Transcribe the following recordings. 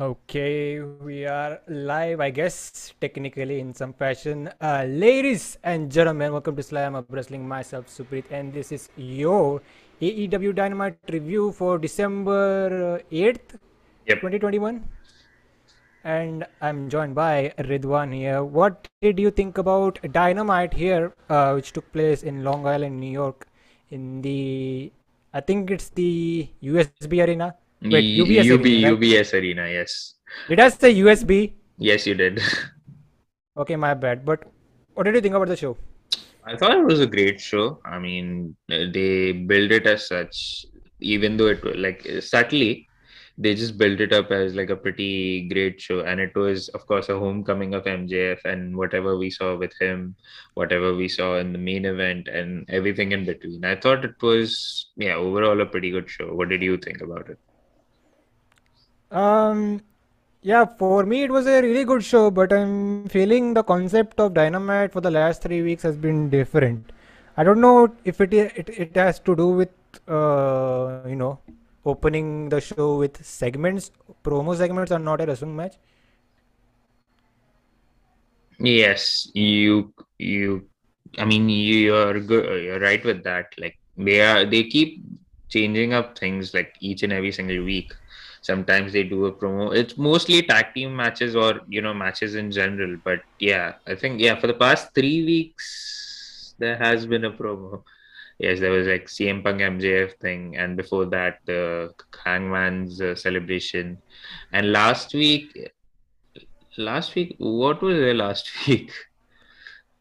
Okay, we are live, I guess, technically in some fashion. Uh, ladies and gentlemen, welcome to Slamhub Wrestling. Myself, Suprit, and this is your AEW Dynamite review for December 8th, Yep. 2021. And I'm joined by Ridwan here. What did you think about Dynamite here, uh, which took place in Long Island, New York, in the, I think it's the USB Arena? Wait, UBS UB, Arena, right? UBS Arena, yes. Did I say USB? Yes, you did. Okay, my bad. But what did you think about the show? I thought it was a great show. I mean, they built it as such, even though it like subtly, they just built it up as like a pretty great show. And it was, of course, a homecoming of MJF and whatever we saw with him, whatever we saw in the main event, and everything in between. I thought it was, yeah, overall a pretty good show. What did you think about it? Um, yeah, for me it was a really good show, but I'm feeling the concept of Dynamite for the last three weeks has been different. I don't know if it it, it has to do with uh, you know opening the show with segments, promo segments, or not a wrestling match. Yes, you you I mean you're good you're right with that. Like they are they keep changing up things like each and every single week. Sometimes they do a promo. It's mostly tag team matches or you know matches in general. But yeah, I think yeah, for the past three weeks there has been a promo. Yes, there was like CM Punk MJF thing, and before that the Hangman's uh, celebration. And last week, last week, what was there last week?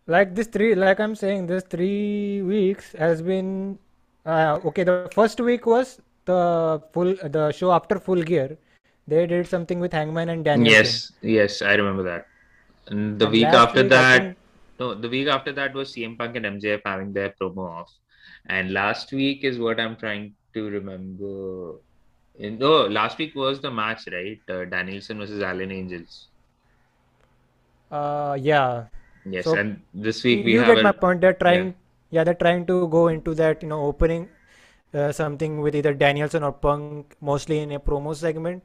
Like this three, like I'm saying, this three weeks has been uh, okay. The first week was the full the show after Full Gear. They did something with Hangman and Danielson, Yes, yes, I remember that. And the and week after week that, think no, the week after that was CM Punk and MJF having their promo off. And last week is what I'm trying to remember. In, oh, last week was the match, right? Uh, Danielson versus Alan Angels. uh yeah. Yes, So and this you, week we you have get my point. They're yeah. trying, yeah, they're trying to go into that, you know, opening uh, something with either Danielson or Punk, mostly in a promo segment.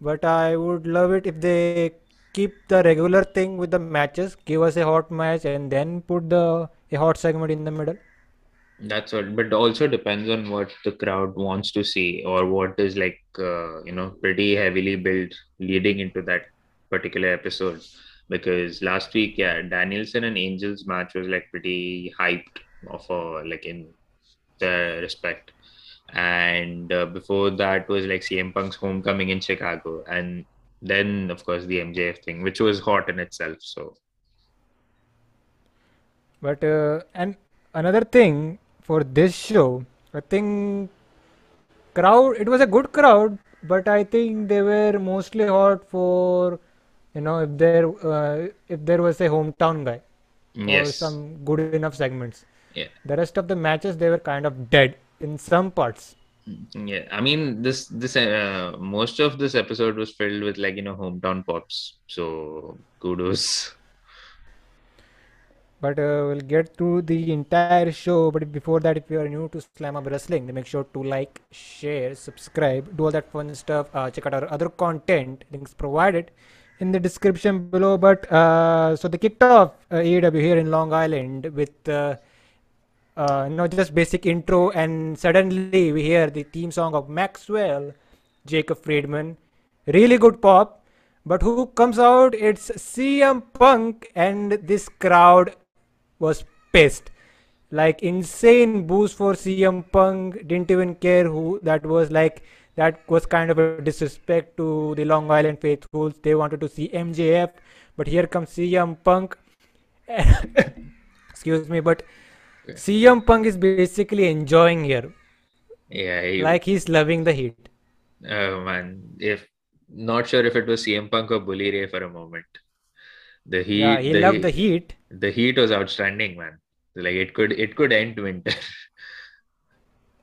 But I would love it if they keep the regular thing with the matches, give us a hot match, and then put the a hot segment in the middle. That's what, but also depends on what the crowd wants to see or what is like, uh, you know, pretty heavily built leading into that particular episode. Because last week, yeah, Danielson and Angels match was like pretty hyped of a like in the respect. And uh, before that was like CM Punk's homecoming in Chicago, and then of course the MJF thing, which was hot in itself. So But uh, and another thing for this show, I think crowd. It was a good crowd, but I think they were mostly hot for you know if there uh, if there was a hometown guy yes, some good enough segments. Yeah. The rest of the matches they were kind of dead in some parts. Yeah, I mean this this uh, most of this episode was filled with like you know hometown pops. So kudos. But uh, we'll get to the entire show. But before that, if you are new to Slamhub Wrestling, then make sure to like, share, subscribe, do all that fun stuff. Uh, check out our other content. Links provided in the description below. But uh, so they kicked off uh, AEW here in Long Island with uh, uh, you know just basic intro, and suddenly we hear the theme song of Maxwell, Jacob Friedman. Really good pop. But who comes out? It's CM Punk, and this crowd was pissed. Like insane boost for CM Punk. Didn't even care who that was. Like that was kind of a disrespect to the Long Island faithfuls. They wanted to see MJF, but here comes CM Punk. Excuse me, but CM Punk is basically enjoying here. Yeah, he, Like he's loving the heat. oh man, if not sure if it was CM Punk or Bully Ray for a moment. The heat. Yeah, he the loved the heat, the heat was outstanding, man. Like it could it could end winter.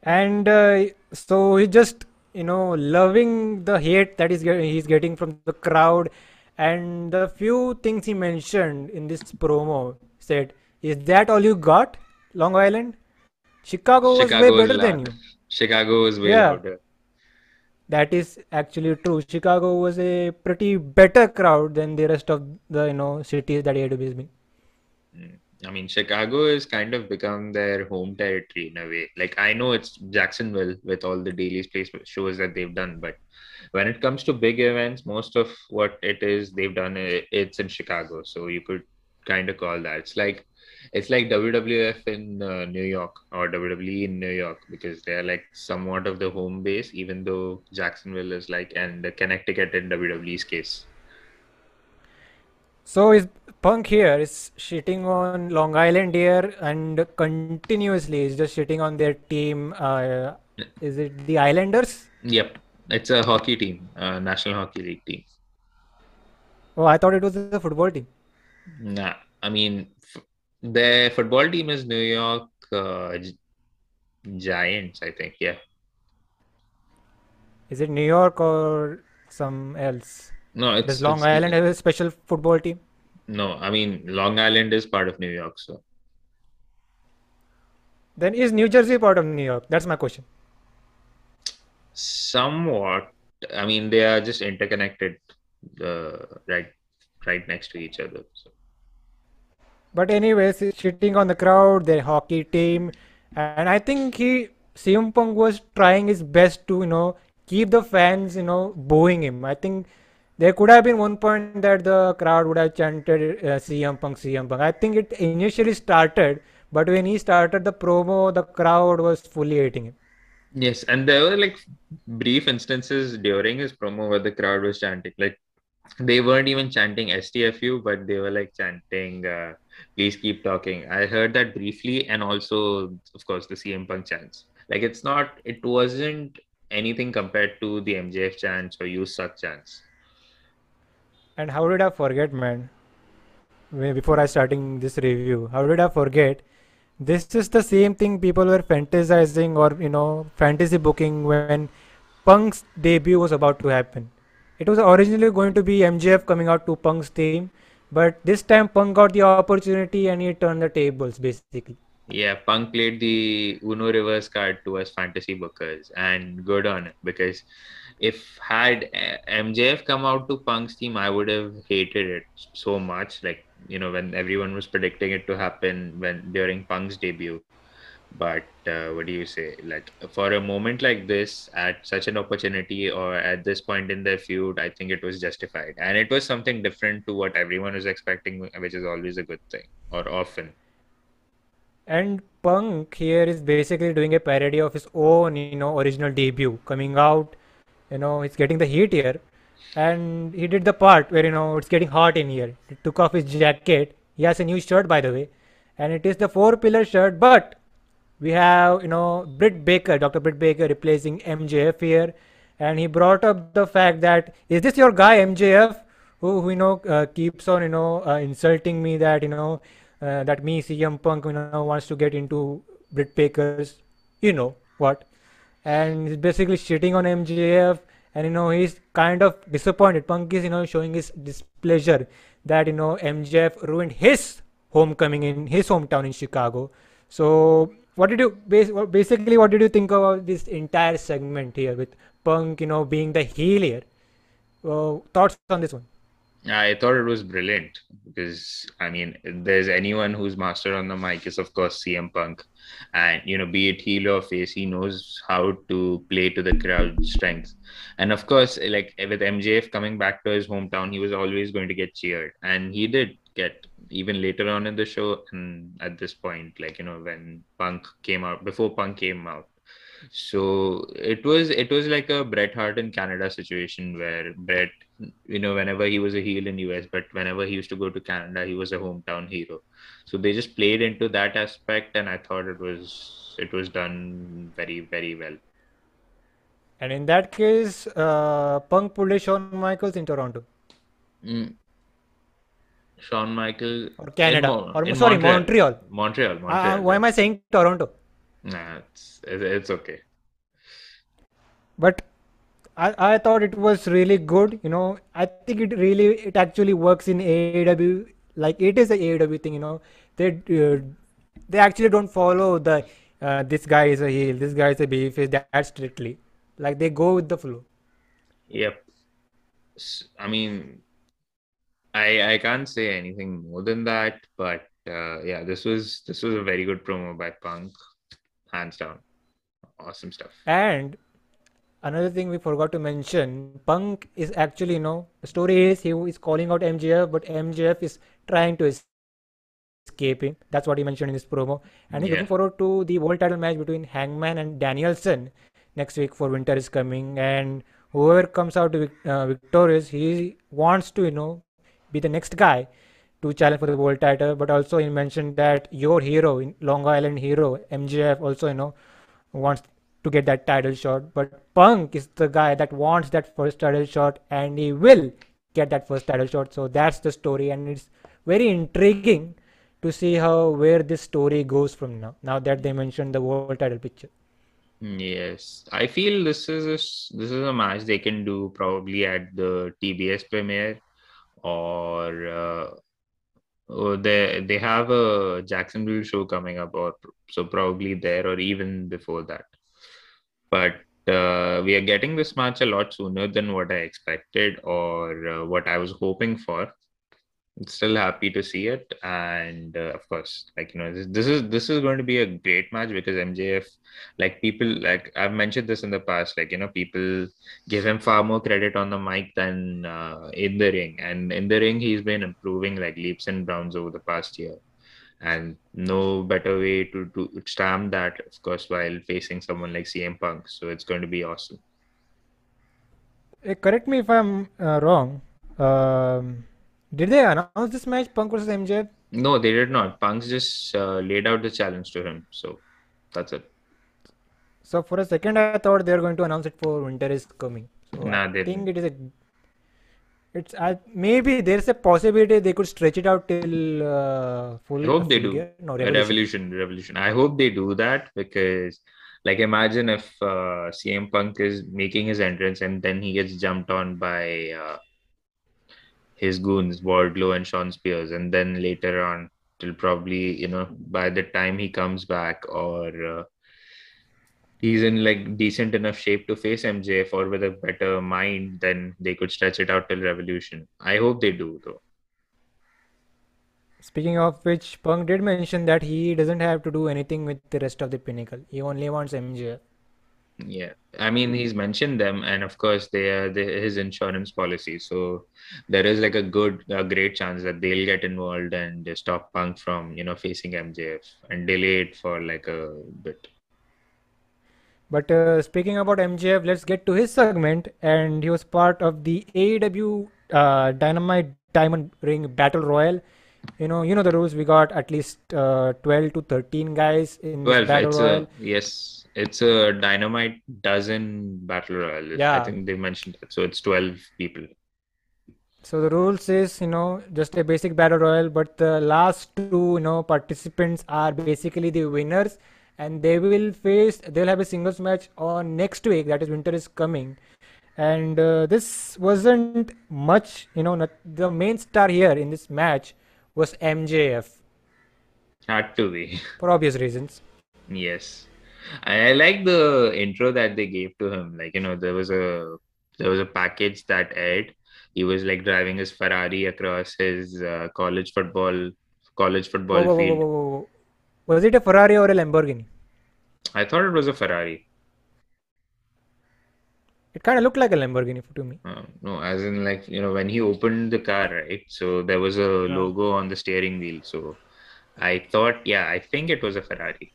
And uh, so he just, you know, loving the hate that he's getting, he's getting from the crowd. And the few things he mentioned in this promo said, Is that all you got, Long Island? Chicago was way better than you. Chicago was way Yeah. louder. that is actually true. Chicago was a pretty better crowd than the rest of the you know cities that AEW has been. Mm. I mean, Chicago has kind of become their home territory in a way. Like I know it's Jacksonville with all the daily space shows that they've done, but when it comes to big events, most of what it is they've done it's in Chicago. So you could kind of call that. It's like it's like WWF in uh, New York or WWE in New York because they're like somewhat of the home base, even though Jacksonville is like and the Connecticut in WWE's case. So is Punk here is shitting on Long Island here and continuously is just shitting on their team. Uh, is it the Islanders? Yep, it's a hockey team, a National Hockey League team. Oh, I thought it was a football team. Nah, I mean, f- the football team is New York uh, Giants, I think. Yeah. Is it New York or some else? No, it's Does Long it's, Island have a special football team? No, I mean Long Island is part of New York, so. Then is New Jersey part of New York? That's my question. Somewhat. I mean, they are just interconnected, uh, right, right next to each other. So. But anyways, shitting on the crowd, their hockey team, and I think he Punk was trying his best to you know keep the fans you know booing him. I think there could have been one point that the crowd would have chanted uh, CM Punk, CM Punk. I think it initially started, but when he started the promo, the crowd was fully hating him. Yes, and there were like brief instances during his promo where the crowd was chanting. Like they weren't even chanting STFU, but they were like chanting, uh, please keep talking. I heard that briefly, and also, of course, the CM Punk chance. Like it's not, it wasn't anything compared to the MJF chance or you suck chants. And how did I forget, man? Before I starting this review, how did I forget? This is the same thing people were fantasizing or you know fantasy booking when Punk's debut was about to happen. It was originally going to be MJF coming out to Punk's team, but this time Punk got the opportunity and he turned the tables basically. Yeah, Punk played the Uno reverse card to us fantasy bookers, and good on it because if had uh, MJF come out to Punk's team, I would have hated it so much. Like you know, when everyone was predicting it to happen when during Punk's debut. But uh, what do you say? Like for a moment like this, at such an opportunity or at this point in their feud, I think it was justified, and it was something different to what everyone was expecting, which is always a good thing or often. And Punk here is basically doing a parody of his own, you know, original debut coming out. You know, he's getting the heat here, and he did the part where you know it's getting hot in here. He took off his jacket. He has a new shirt, by the way, and it is the four pillar shirt, but we have you know Britt Baker, Dr. Britt Baker replacing MJF here, and he brought up the fact that is this your guy MJF who, who you know uh, keeps on you know uh, insulting me that you know uh, that me CM Punk you know wants to get into Britt Baker's you know what, and he's basically shitting on MJF, and you know he's kind of disappointed. Punk is you know showing his displeasure that you know MJF ruined his homecoming in his hometown in Chicago. So what did you basically what did you think about this entire segment here with Punk, you know, being the heel here? Uh, thoughts on this one? I thought it was brilliant because I mean, there's anyone who's master on the mic is of course CM Punk, and you know, be it heel or face, he knows how to play to the crowd strength. And of course, like with MJF coming back to his hometown, he was always going to get cheered, and he did get even later on in the show and at this point like you know when punk came out before punk came out. So it was it was like a Bret Hart in Canada situation where Bret you know whenever he was a heel in US but whenever he used to go to Canada he was a hometown hero so they just played into that aspect and I thought it was it was done very very well and in that case uh, Punk pulled a Shawn Michaels in Toronto mm. Shawn Michael or Canada Mo- or sorry Montreal. Montreal. Montreal. Uh, why am I saying Toronto? Nah, it's it's okay. But I, I thought it was really good. You know, I think it really it actually works in AEW. Like it is a AEW thing. You know, they uh, they actually don't follow the uh, this guy is a heel, this guy is a beef, that strictly. Like they go with the flow. Yep. I mean, I I can't say anything more than that, but uh, yeah, this was this was a very good promo by Punk, hands down. Awesome stuff. And another thing we forgot to mention, Punk is actually, you know, the story is he is calling out MJF, but MJF is trying to escape him. That's what he mentioned in this promo. And he's Yeah. looking forward to the world title match between Hangman and Danielson next week for Winter is coming. And whoever comes out uh, victorious, he wants to, you know, be the next guy to challenge for the world title. But also, he mentioned that your hero, in Long Island hero, MJF, also, you know, wants to get that title shot. But Punk is the guy that wants that first title shot, and he will get that first title shot. So that's the story, and it's very intriguing to see how where this story goes from now. Now that they mentioned the world title picture. Yes, I feel this is a, this is a match they can do probably at the TBS premiere or uh, or they they have a Jacksonville show coming up or so probably there or even before that. But uh, we are getting this match a lot sooner than what I expected or uh, what I was hoping for. still happy to see it. And uh, of course like you know this, this is this is going to be a great match because mjf like people like i've mentioned this in the past like you know people give him far more credit on the mic than uh, in the ring. And in the ring he's been improving like leaps and bounds over the past year and no better way to to stamp that of course while facing someone like cm punk so it's going to be awesome Eh, correct me if I'm uh, wrong. Um, did they announce this match, Punk versus MJF? no they did not punk's just uh, laid out the challenge to him so that's it So for a second, I thought they were going to announce it for Winter is coming. So nah I they think it is a It's I maybe there's a possibility they could stretch it out till uh, I full hope uh, they do. No, Revolution. revolution, revolution. I hope they do that because, like, imagine if uh, CM Punk is making his entrance and then he gets jumped on by uh, his goons, Wardlow and Shawn Spears, and then later on, till probably, you know, by the time he comes back or uh, he's in like decent enough shape to face MJF or with a better mind, then they could stretch it out till Revolution. I hope they do, though. Speaking of which, Punk did mention that he doesn't have to do anything with the rest of the Pinnacle. He only wants MJF. Yeah, I mean he's mentioned them, and of course they are the, his insurance policy. So there is like a good, a great chance that they'll get involved and stop Punk from you know facing MJF and delay it for like a bit. But uh, speaking about MJF, let's get to his segment. And he was part of the AEW uh, Dynamite Diamond Ring Battle Royal. You know, you know the rules. We got at least uh, 12 to 13 guys in Well, battle royal. a yes, it's a Dynamite dozen battle royal. Yeah. I think they mentioned that. So it's twelve people. So the rules is, you know, just a basic battle royal, but the last two, you know, participants are basically the winners, and they will face, they'll have a singles match on next week. That is, winter is coming, and uh, this wasn't much, you know, not, the main star here in this match was MJF Had to be. for obvious reasons. Yes. I, I like the intro that they gave to him. Like, you know, there was a there was a package that aired. He was like driving his Ferrari across his uh, college football college football whoa, whoa, field. whoa. Was it a Ferrari or a Lamborghini? I thought it was a Ferrari. It kind of looked like a Lamborghini to me. Uh, no, as in like, you know, when he opened the car, right? So there was a Yeah. logo on the steering wheel. So I thought, yeah, I think it was a Ferrari.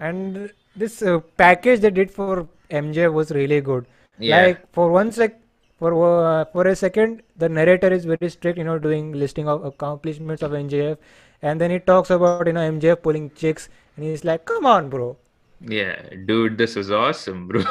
And this uh, package they did for MJ was really good. Yeah. Like for one sec, for uh, for a second, the narrator is very strict, you know, doing listing of accomplishments of MJF, and then he talks about you know MJF pulling chicks, and he's like, "Come on, bro." Yeah, dude, this was awesome, bro.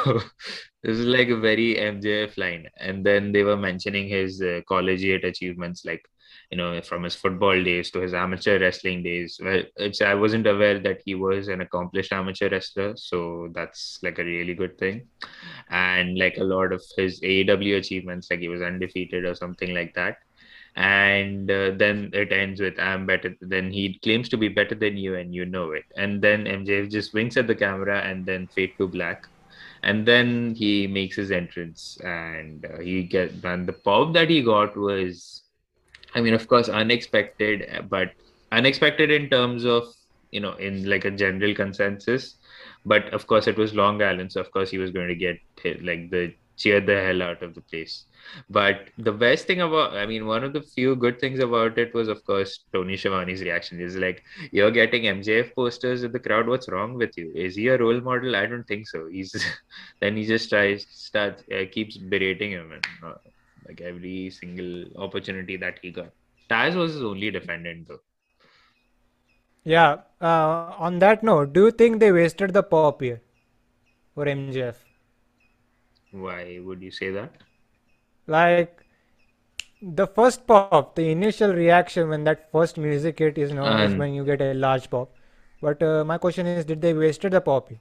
This is like a very MJF line. And then they were mentioning his uh, collegiate achievements, like, you know, from his football days to his amateur wrestling days. Well, it's I wasn't aware that he was an accomplished amateur wrestler, so that's like a really good thing. And like a lot of his AEW achievements, like he was undefeated or something like that. And uh, then it ends with I'm better. Then he claims to be better than you, and you know it. And then MJF just winks at the camera and then fade to black and then he makes his entrance and uh, he get and the pop that he got was i mean of course unexpected but unexpected in terms of you know in like a general consensus but of course it was long island so of course he was going to get hit, like the cheer the hell out of the place. But the best thing about i mean one of the few good things about it was of course tony Schiavone's reaction. Is like you're getting mjf posters in the crowd. What's wrong with you? Is he a role model? I don't think so. He's then he just tries starts uh, keeps berating him and uh, like every single opportunity that he got. Taz was his only defendant though. Yeah. Uh, on that note, do you think they wasted the pop here for MJF? Why would you say that Like the first pop, the initial reaction when that first music hit is known as when you get a large pop. But uh, my question is, did they wasted the poppy?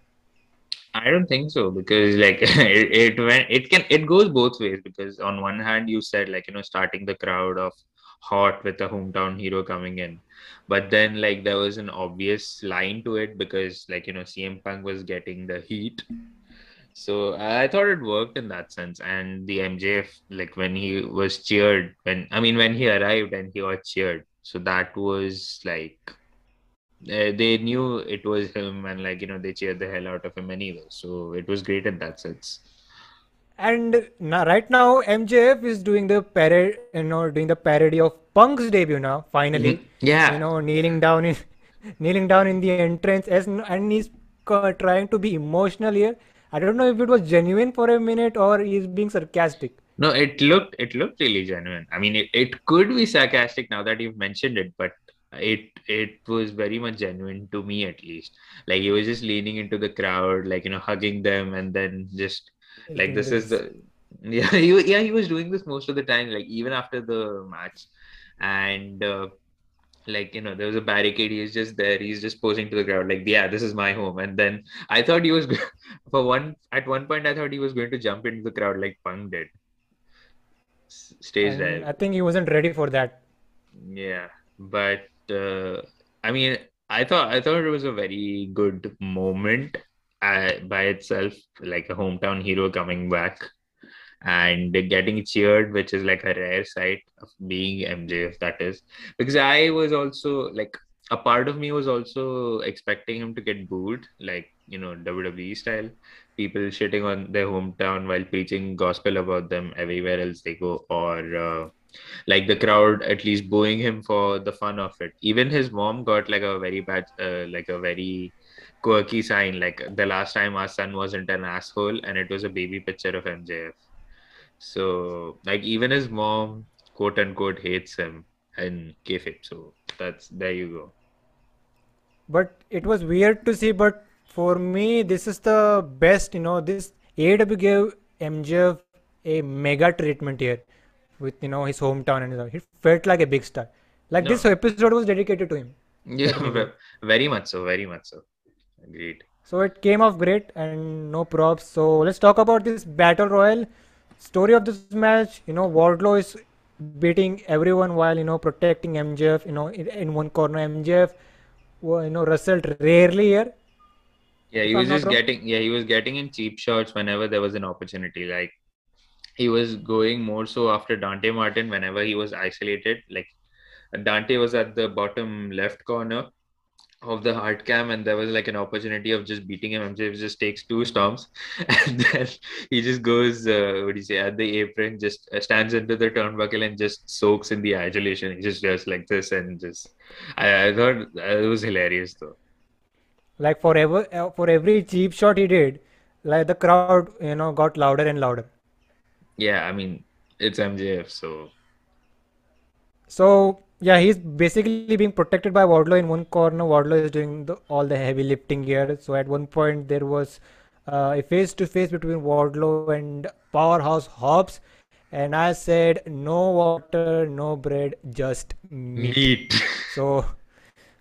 I don't think so because like it, it went it can it goes both ways because on one hand you said like you know starting the crowd of hot with a hometown hero coming in but then like there was an obvious line to it because like you know CM Punk was getting the heat so I thought it worked in that sense. And the MJF like when he was cheered when I mean when he arrived and he got cheered. So that was like uh, they knew it was him and like you know they cheered the hell out of him anyway. So it was great in that sense. And now, right now, MJF is doing the parody, you know, doing the parody of Punk's debut now. Finally, yeah. You know, kneeling down in, kneeling down in the entrance, as and he's trying to be emotional here. I don't know if it was genuine for a minute or he's being sarcastic. no it looked it looked really genuine. I mean it, it could be sarcastic now that you've mentioned it but it it was very much genuine to me at least. Like he was just leaning into the crowd like you know hugging them and then just like this is the yeah he, yeah he was doing this most of the time like even after the match. And uh, like you know there was a barricade he's just there he's just posing to the crowd like yeah this is my home. And then i thought he was for one at one point i thought he was going to jump into the crowd like punk did S- stays And there. I think he wasn't ready for that. yeah, but uh, I mean, I thought I thought it was a very good moment uh, by itself, like a hometown hero coming back and getting cheered, which is like a rare sight of being MJF. That is because I was also like a part of me was also expecting him to get booed, like you know WWE style, people shitting on their hometown while preaching gospel about them everywhere else they go, or. Uh, like the crowd at least booing him for the fun of it even his mom got like a very bad uh, like a very quirky sign like the last time our son wasn't an asshole and it was a baby picture of mjf so like even his mom quote unquote hates him in kayfabe so that's there you go But it was weird to see. But for me, this is the best. You know, this AEW gave MJF a mega treatment here with you know his hometown and stuff. He felt like a big star. Like No. this episode was dedicated to him. yeah very much so very much so agreed So it came off great and no props. So let's talk about this battle royal story of this match. You know, Wardlow is beating everyone while you know protecting MJF. You know, in, in one corner, MJF, you know, wrestled rarely here. Yeah, he was just getting yeah, he was getting in cheap shots whenever there was an opportunity. Like he was going more so after Dante Martin whenever he was isolated. Like Dante was at the bottom left corner of the hard cam and there was like an opportunity of just beating him. MJF just takes two stomps and then he just goes uh, what do you say at the apron, just uh, stands into the turnbuckle and just soaks in the isolation. He just does like this and just I, I thought uh, it was hilarious though. Like forever, uh, for every cheap shot he did, like the crowd, you know, got louder and louder. Yeah, I mean it's MJF, so So yeah, he's basically being protected by Wardlow in one corner. Wardlow is doing the, all the heavy lifting here. So at one point there was uh, a face-to-face between Wardlow and Powerhouse Hobbs, and I said no water, no bread, just meat. Meat. So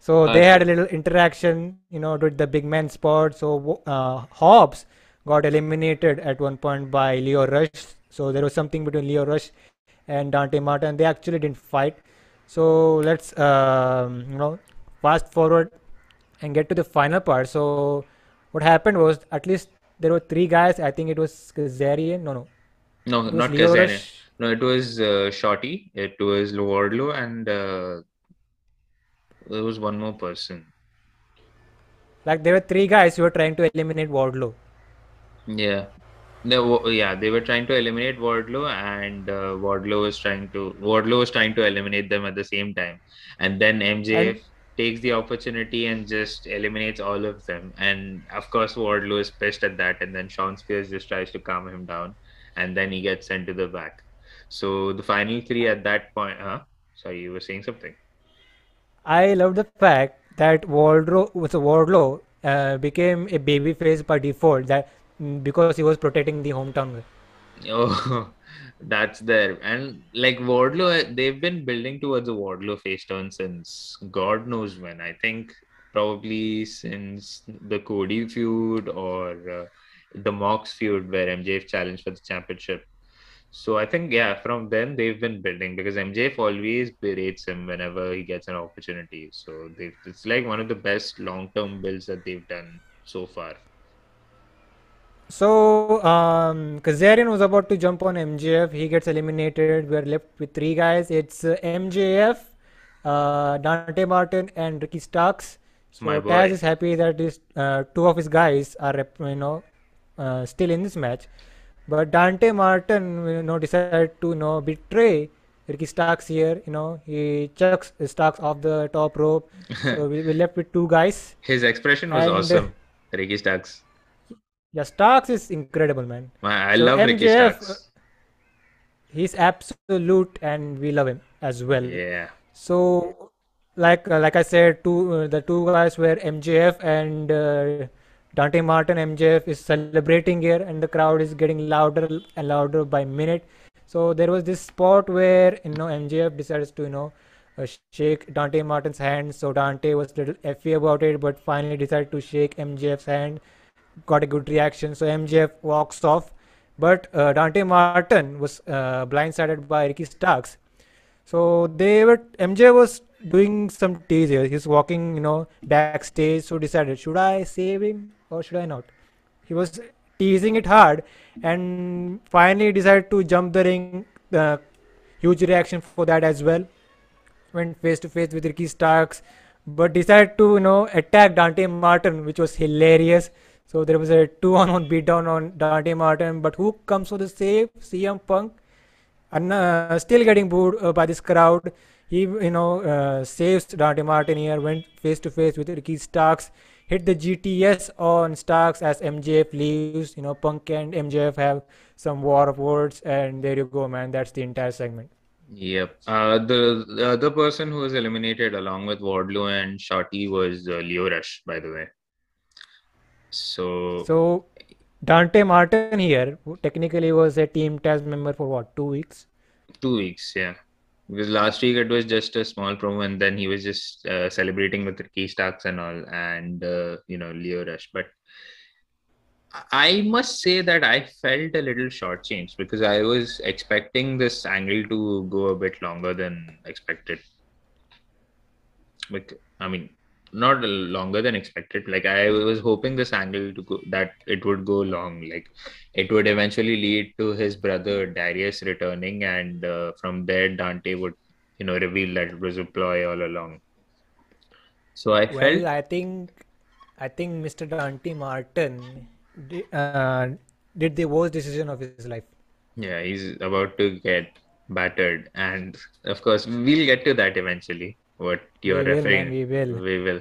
so they had a little interaction, you know, with the big man spot. So uh, Hobbs got eliminated at one point by Leo Rush. So there was something between Leo Rush and Dante Martin. They actually didn't fight. So let's um, you know fast forward and get to the final part. So what happened was at least there were three guys. I think it was Kazarian. No, no. No, not Leo Kazarian. Rush. No, it was uh, Shorty. It was Wardlow, and uh, there was one more person. Like there were three guys who were trying to eliminate Wardlow. Yeah. Wa- yeah, they were trying to eliminate Wardlow, and uh, Wardlow was trying to Wardlow was trying to eliminate them at the same time, and then MJF takes the opportunity and just eliminates all of them. And of course, Wardlow is pissed at that, and then Shawn Spears just tries to calm him down, and then he gets sent to the back. So the final three at that point, huh? Sorry, you were saying something. I love the fact that Wardlow was a Wardlow uh, became a babyface by default that because he was protecting the hometown. Oh, that's there. And like Wardlow, they've been building towards a Wardlow face turn since God knows when. I think probably since the Cody feud or uh, the Mox feud where MJF challenged for the championship. So I think yeah, from then they've been building because MJF always berates him whenever he gets an opportunity. So they it's like one of the best long term builds that they've done so far. So, um, Kazarian was about to jump on MJF. He gets eliminated. We're left with three guys. It's uh, MJF, uh, Dante Martin, and Ricky Starks. So My Taz boy. is happy that his uh, two of his guys are, you know, uh, still in this match. But Dante Martin, you know, decided to, you know, betray Ricky Starks here. You know, he chucks Starks off the top rope. So we, we're left with two guys. His expression was And, awesome. Ricky Starks. Yeah, Starks is incredible, man. I So love Ricky Starks. He's absolute, and we love him as well. Yeah. So, like uh, like I said, two uh, the two guys were MJF and uh, Dante Martin. MJF is celebrating here, and the crowd is getting louder and louder by minute. So there was this spot where you know MJF decides to you know uh, shake Dante Martin's hand. So Dante was a little iffy about it, but finally decided to shake MJF's hand. Got a good reaction. So MJF walks off, but uh, Dante Martin was uh, blindsided by Ricky Starks. So they were MJ was doing some teaser. He's walking, you know, backstage. So decided, should I save him or should I not? He was teasing it hard, and finally decided to jump the ring. Uh, huge reaction for that as well. Went face to face with Ricky Starks, but decided to you know attack Dante Martin, which was hilarious. So there was a two-on-one beatdown on Dante Martin, but who comes for the save? CM Punk and uh, still getting booed uh, by this crowd. He, you know, uh, saves Dante Martin here, went face to face with Ricky Starks, hit the GTS on Starks as MJF leaves. You know, Punk and MJF have some war of words, and there you go, man. That's the entire segment. Yep. Uh, the, the other person who was eliminated along with Wardlow and Shotty was uh, Leo Rush, by the way. So, So Dante Martin here who technically was a Team Taz member for what, two weeks? two weeks, yeah. Because last week it was just a small promo, and then he was just uh, celebrating with Ricky Starks and all, and uh, you know Leo Rush. But I must say that I felt a little shortchanged because I was expecting this angle to go a bit longer than expected. Like, I mean, not longer than expected. Like I was hoping this angle to go that it would go long. Like it would eventually lead to his brother Darius returning, and uh, from there Dante would, you know, reveal that it was a ploy all along. So I Well, felt I think I think Mr. Dante Martin uh, did the worst decision of his life. Yeah, he's about to get battered, and of course, we'll get to that eventually. What you're We will, referring, we will. we will.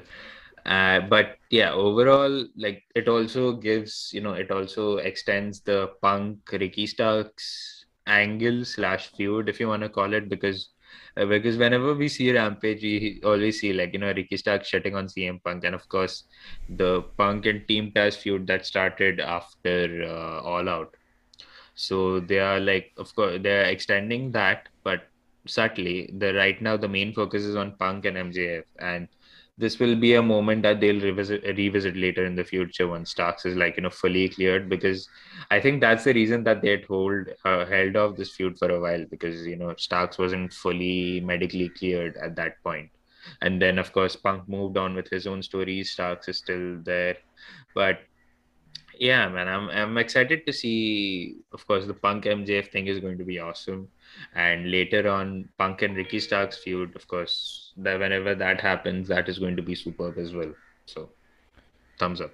Uh, but yeah, overall, like it also gives, you know, it also extends the Punk Ricky Starks angle slash feud, if you want to call it, because uh, because whenever we see Rampage, we always see like you know Ricky Starks shitting on CM Punk, and of course the Punk and Team Taz feud that started after uh, All Out. So they are like, of course, they're extending that, subtly. The right now the main focus is on Punk and MJF, and this will be a moment that they'll revisit revisit later in the future when Starks is like you know fully cleared because I think that's the reason that they had hold uh, held off this feud for a while because you know Starks wasn't fully medically cleared at that. And then of course Punk moved on with his own story. Starks is still there, but Yeah, man, I'm I'm excited to see. Of course, the Punk MJF thing is going to be awesome, and later on, Punk and Ricky Starks feud. Of course, that whenever that happens, that is going to be superb as well. So, thumbs up.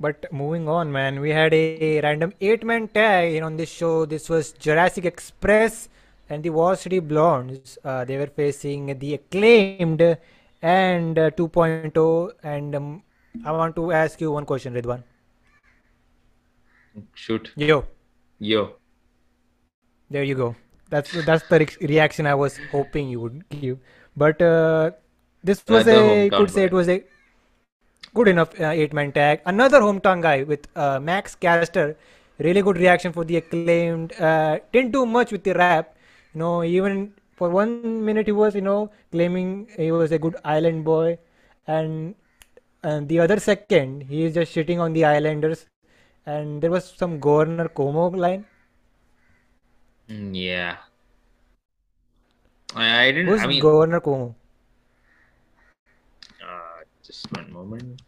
But moving on, man, we had a random eight-man tag in on this show. This was Jurassic Express and the Varsity Blondes. Uh, they were facing the acclaimed and uh, 2.0. And um, I want to ask you one question, Ridwan. Shoot, Yo, yo, there you go. That's that's the re- reaction I was hoping you would give. But uh, this was Another a could say it was a good enough uh, eight-man tag. Another hometown guy with uh, Max Caster. Really good reaction for the acclaimed. Uh, didn't do much with the rap. You know, even for one minute he was, you know, claiming he was a good island boy, and and the other second he is just shitting on the islanders. And there was some Governor Cuomo line. Mm, yeah. I, I didn't. Who's I mean, Governor Cuomo? uh, just one moment.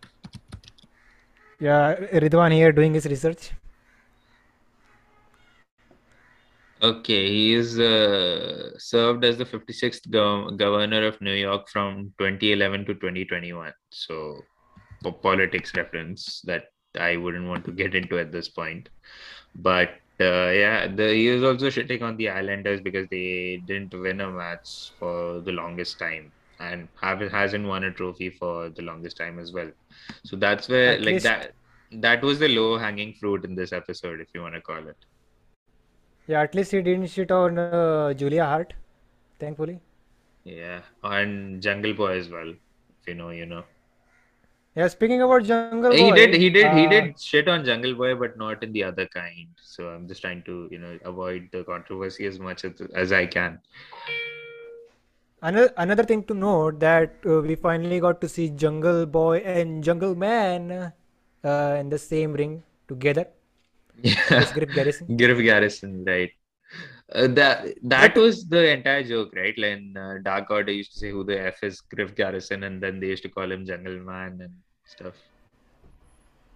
Yeah, Ridwan here doing his research. Okay, he is uh, served as the 56th gov governor of New York from 2011 to 2021. So, po politics reference that I wouldn't want to get into at this point. But uh, yeah, the, he is also shitting on the Islanders because they didn't win a match for the longest time and have hasn't won a trophy for the longest time as well. So that's where At like least, that that was the low hanging fruit in this episode, if you want to call it. yeah, at least he didn't shit on uh, Julia Hart, thankfully. Yeah, and Jungle Boy as well. If you know, you know. Yeah, speaking about Jungle He did, he did, he uh, did shit on Jungle Boy, but not in the other kind. So I'm just trying to, you know, avoid the controversy as much as, as I can. another another thing to note that uh, we finally got to see Jungle Boy and Jungle Man uh, in the same ring together. Yeah, Griff Garrison. Griff Garrison, right? Uh, that that was the entire joke, right? When uh, Dark Order used to say who the F is Griff Garrison, and then they used to call him Jungle Man and stuff.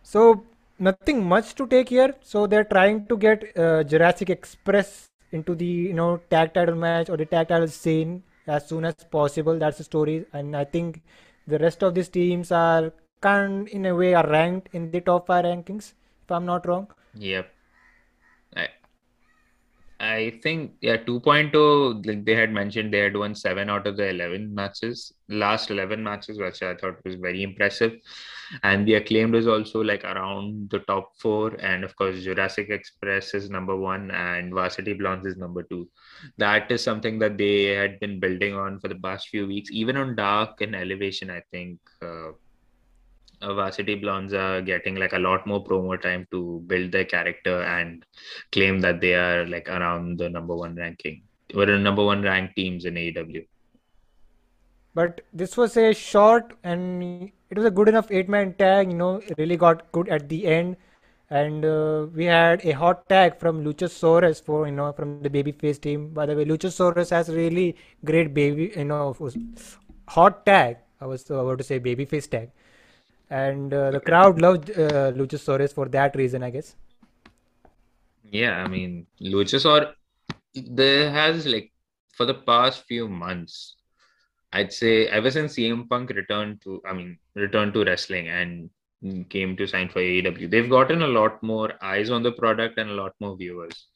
so nothing much to take here. So they're trying to get uh, Jurassic Express into the you know tag title match or the tag title scene as soon as possible. That's the story, and I think the rest of these teams are kind in a way are ranked in the top five rankings, if I'm not wrong. Yep. I, I think yeah, 2.0 like they had mentioned they had won seven out of the 11 matches, last 11 matches, which I thought was very impressive. And the acclaimed was also like around the top four, and of course Jurassic Express is number one, and Varsity Blondes is number two. That is something that they had been building on for the past few weeks, even on Dark and Elevation. I think uh, uh, Varsity Blondes are getting like a lot more promo time to build their character and claim that they are like around the number one ranking. We're the number one ranked teams in AEW. But this was a short and it was a good enough eight-man tag, you know, really got good at the end. And uh, we had a hot tag from Luchasaurus for, you know, from the babyface team. By the way, Luchasaurus has really great baby, you know, hot tag. I was about to say babyface tag. And uh, the crowd loved uh, Luchasaurus for that reason, I guess. Yeah, I mean, Luchasaur, there has like for the past few months, I'd say ever since CM Punk returned to, I mean, returned to wrestling and came to sign for AEW, they've gotten a lot more eyes on the product and a lot more viewers.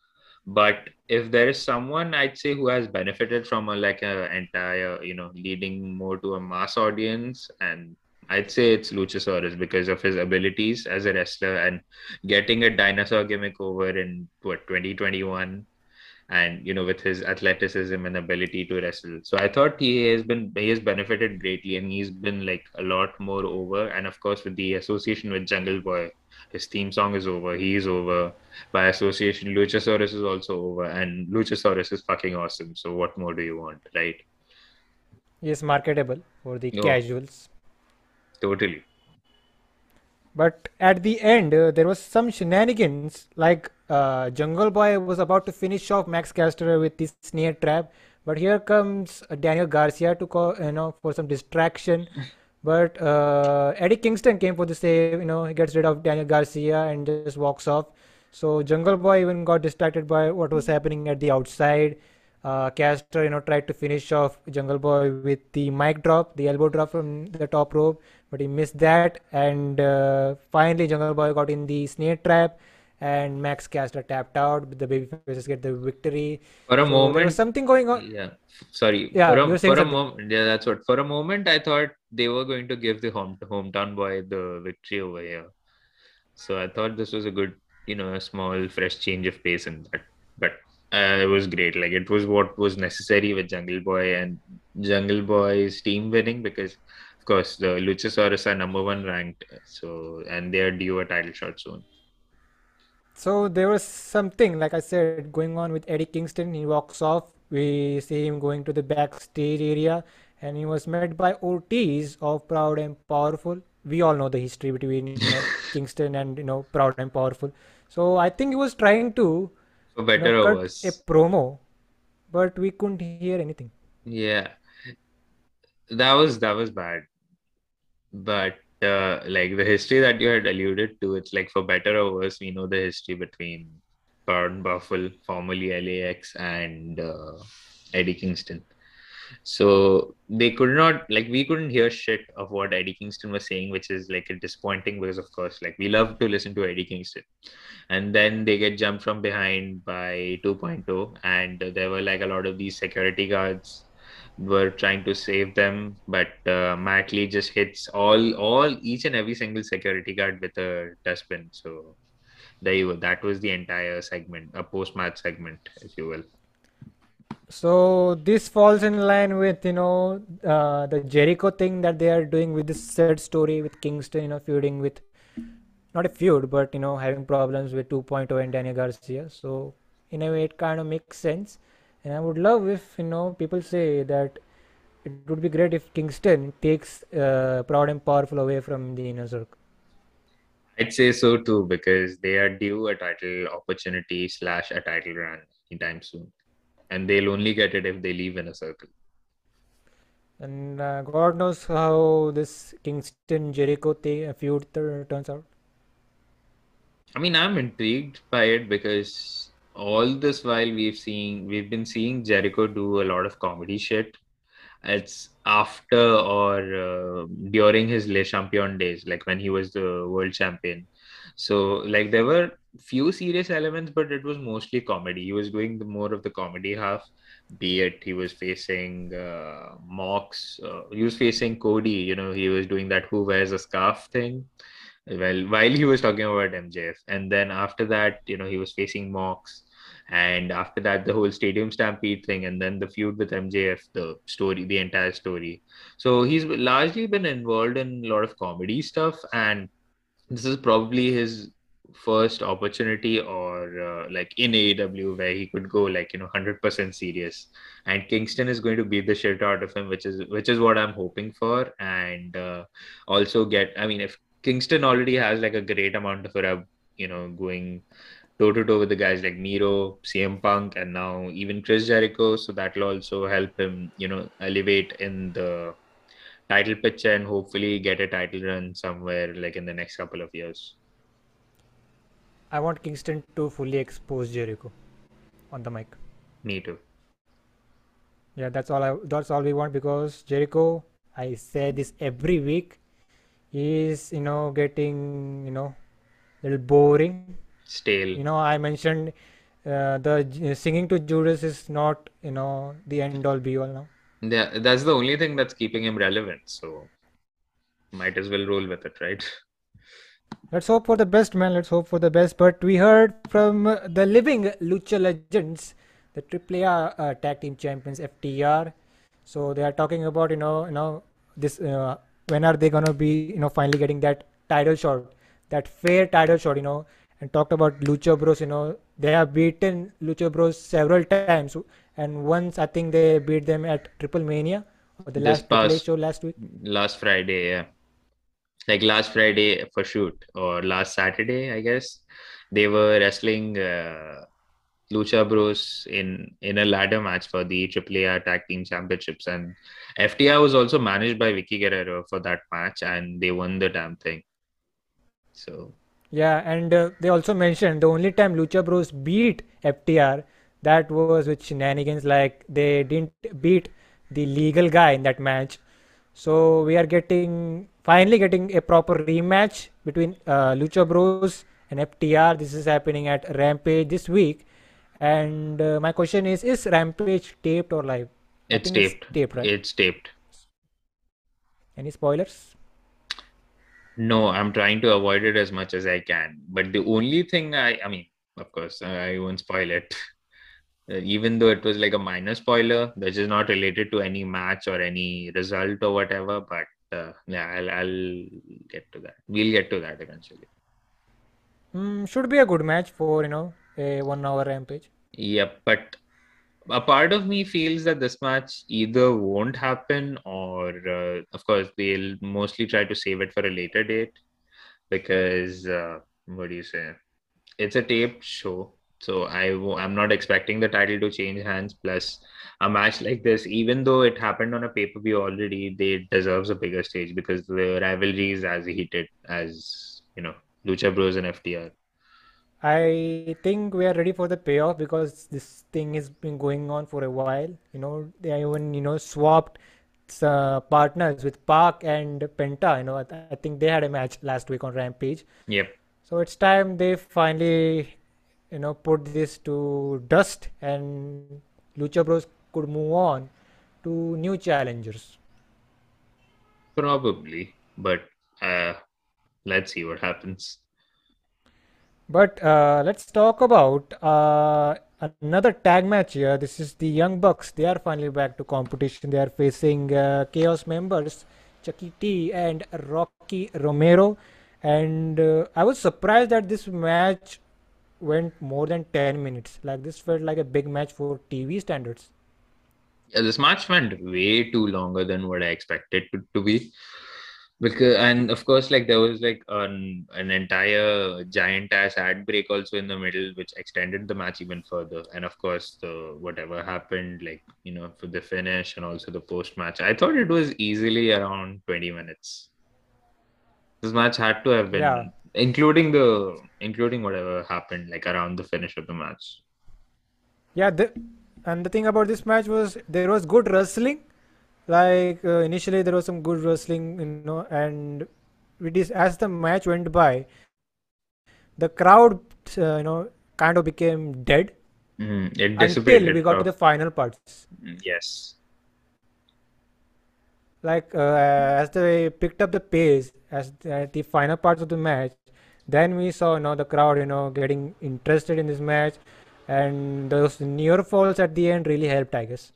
But if there is someone I'd say who has benefited from a like a entire, you know, leading more to a mass audience, and I'd say it's Luchasaurus because of his abilities as a wrestler and getting a dinosaur gimmick over in what 2021 and you know with his athleticism and ability to wrestle. So i thought he has been he has benefited greatly and he's been like a lot more over. And of course with the association with jungle boy his theme song is over. He is over. By association luchasaurus is also over. And luchasaurus is fucking awesome. So what more do you want right? He is marketable for the no. casuals. Totally But at the end, uh, there was some shenanigans. Like uh, Jungle Boy was about to finish off Max Caster with this snare trap, but here comes uh, Daniel Garcia to call, you know, for some distraction. But uh, Eddie Kingston came for the save. You know, he gets rid of Daniel Garcia and just walks off. So Jungle Boy even got distracted by what was happening at the outside. Uh, Caster, you know, tried to finish off Jungle Boy with the mic drop, the elbow drop from the top rope, but he missed that. And uh, finally, Jungle Boy got in the snare trap, and Max Caster tapped out. The baby faces get the victory. For a So there moment, was something going on. yeah. Sorry. Yeah, for a, for a moment, yeah, that's what. For a moment, I thought they were going to give the home hometown boy the victory over here. So I thought this was a good, you know, a small fresh change of pace in that. But uh, it was great. Like it was what was necessary with Jungle Boy and Jungle Boy's team winning because, course, the Luchasaurus are number one ranked. So and they are due a title shot soon. So there was something, like I said, going on with Eddie Kingston. He walks off. We see him going to the backstage area, and he was met by Ortiz of Proud and Powerful. We all know the history between you know, Kingston and you know Proud and Powerful. So I think he was trying to For you better know or cut a promo, but we couldn't hear anything. Yeah. That was that was bad. But uh, like the history that you had alluded to, it's like for better or worse, we know the history between Baron Buffalo, formerly LAX, and uh, Eddie Kingston. So they could not like we couldn't hear shit of what Eddie Kingston was saying, which is like disappointing because of course, like we love to listen to Eddie Kingston. And then they get jumped from behind by 2.0, and there were like a lot of these security guards were trying to save them, but uh, Matt Lee just hits all, all, each and every single security guard with a dustbin. So there you go. That was the entire segment, a post-match segment, if you will. So this falls in line with you know uh, the Jericho thing that they are doing with this sad story with Kingston, you know, feuding with not a feud, but you know having problems with 2.0 and Daniel Garcia. So in a way, it kind of makes sense. And I would love if you know people say that it would be great if Kingston takes uh, Proud and Powerful away from the inner circle. I'd say so too because they are due a title opportunity slash a title run anytime soon, and they'll only get it if they leave in a circle. And uh, God knows how this Kingston Jericho thing, feud tur- turns out. I mean, I'm intrigued by it because all this while we've seen we've been seeing Jericho do a lot of comedy shit. It's after or uh, during his Le Champion days, like when he was the world champion. So, like, there were few serious elements, but it was mostly comedy. He was doing the more of the comedy half, be it he was facing uh, Mox, uh, he was facing Cody, you know, he was doing that who wears a scarf thing. Well, while he was talking about MJF, and then after that, you know, he was facing Mox, and after that, the whole Stadium Stampede thing, and then the feud with MJF, the story, the entire story. So he's largely been involved in a lot of comedy stuff, and this is probably his first opportunity or uh, like in AEW where he could go like you know 100% serious and Kingston is going to beat the shit out of him which is which is what I'm hoping for and uh, also get I mean if Kingston already has like a great amount of rub you know going toe to toe with the guys like Miro CM Punk and now even Chris Jericho so that'll also help him you know elevate in the title picture and hopefully get a title run somewhere like in the next couple of years. I want Kingston to fully expose Jericho on the mic. Me too. Yeah, that's all I that's all we want because Jericho, I say this every week, is you know getting you know a little boring. Stale. You know, I mentioned uh, the singing to Judas is not you know the end all be all now. Yeah, that's the only thing that's keeping him relevant. So might as well roll with it, right? Let's hope for the best, man. Let's hope for the best. But we heard from uh, the living Lucha Legends, the AAA uh, Tag Team Champions FTR. So they are talking about you know you know this uh, when are they gonna be you know finally getting that title shot, that fair title shot, you know, and talked about Lucha Bros. You know they have beaten Lucha Bros several times, and once I think they beat them at Triplemania or the This last past show last week. last Friday, yeah. Like last Friday for shoot or last Saturday, I guess. They were wrestling uh, Lucha Bros in in a ladder match for the AAA Tag Team Championships, and FTR was also managed by Vickie Guerrero for that match, and they won the damn thing. So yeah, and uh, they also mentioned the only time Lucha Bros beat FTR that was with shenanigans, like they didn't beat the legal guy in that match. So we are getting finally getting a proper rematch between uh, Lucha Bros and FTR. This is happening at Rampage this week. And uh, my question is: Is Rampage taped or live? It's think it's taped. taped, right? It's taped. Any spoilers? No, I'm trying to avoid it as much as I can. But the only thing I, I mean, of course, I won't spoil it. Uh, even though it was like a minor spoiler, which is not related to any match or any result or whatever. But uh, yeah, I'll, I'll get to that. We'll get to that eventually. Mm, should be a good match for you know a one-hour Rampage. Yep, but a part of me feels that this match either won't happen or, uh, of course, they'll mostly try to save it for a later date because, uh, what do you say? It's a taped show, so I w- I'm not expecting the title to change hands. Plus, a match like this, even though it happened on a pay-per-view already, they deserves a bigger stage because the rivalry is as heated as, you know, Lucha Bros and FTR. I think we are ready for the payoff because this thing has been going on for a while. You know, they even, you know, swapped uh, partners with Pac and Penta. You know, I, th- I think they had a match last week on Rampage. Yep. So it's time they finally, you know, put this to dust and Lucha Bros could move on to new challengers. Probably, but uh, let's see what happens. But uh, let's talk about uh, another tag match here. This is the Young Bucks. They are finally back to competition. They are facing uh, Chaos members Chucky T and Rocky Romero. And uh, I was surprised that this match went more than 10 minutes. Like this felt like a big match for TV standards. Yeah, this match went way too longer than what I expected it to be. Because and of course, like there was like an an entire giant ass ad break also in the middle, which extended the match even further. And of course, the whatever happened, like you know, for the finish and also the post match, I thought it was easily around 20 minutes. This match had to have been Yeah, been including the including whatever happened like around the finish of the match. yeah. The, and the thing about this match was there was good wrestling. Like uh, initially there was some good wrestling, you know, and it is as the match went by, the crowd, uh, you know, kind of became dead Mhm, It until we got to the final parts. yes. Like uh, as they picked up the pace as at the final parts of the match, then we saw you know the crowd you know getting interested in this match, and those near falls at the end really helped, I guess.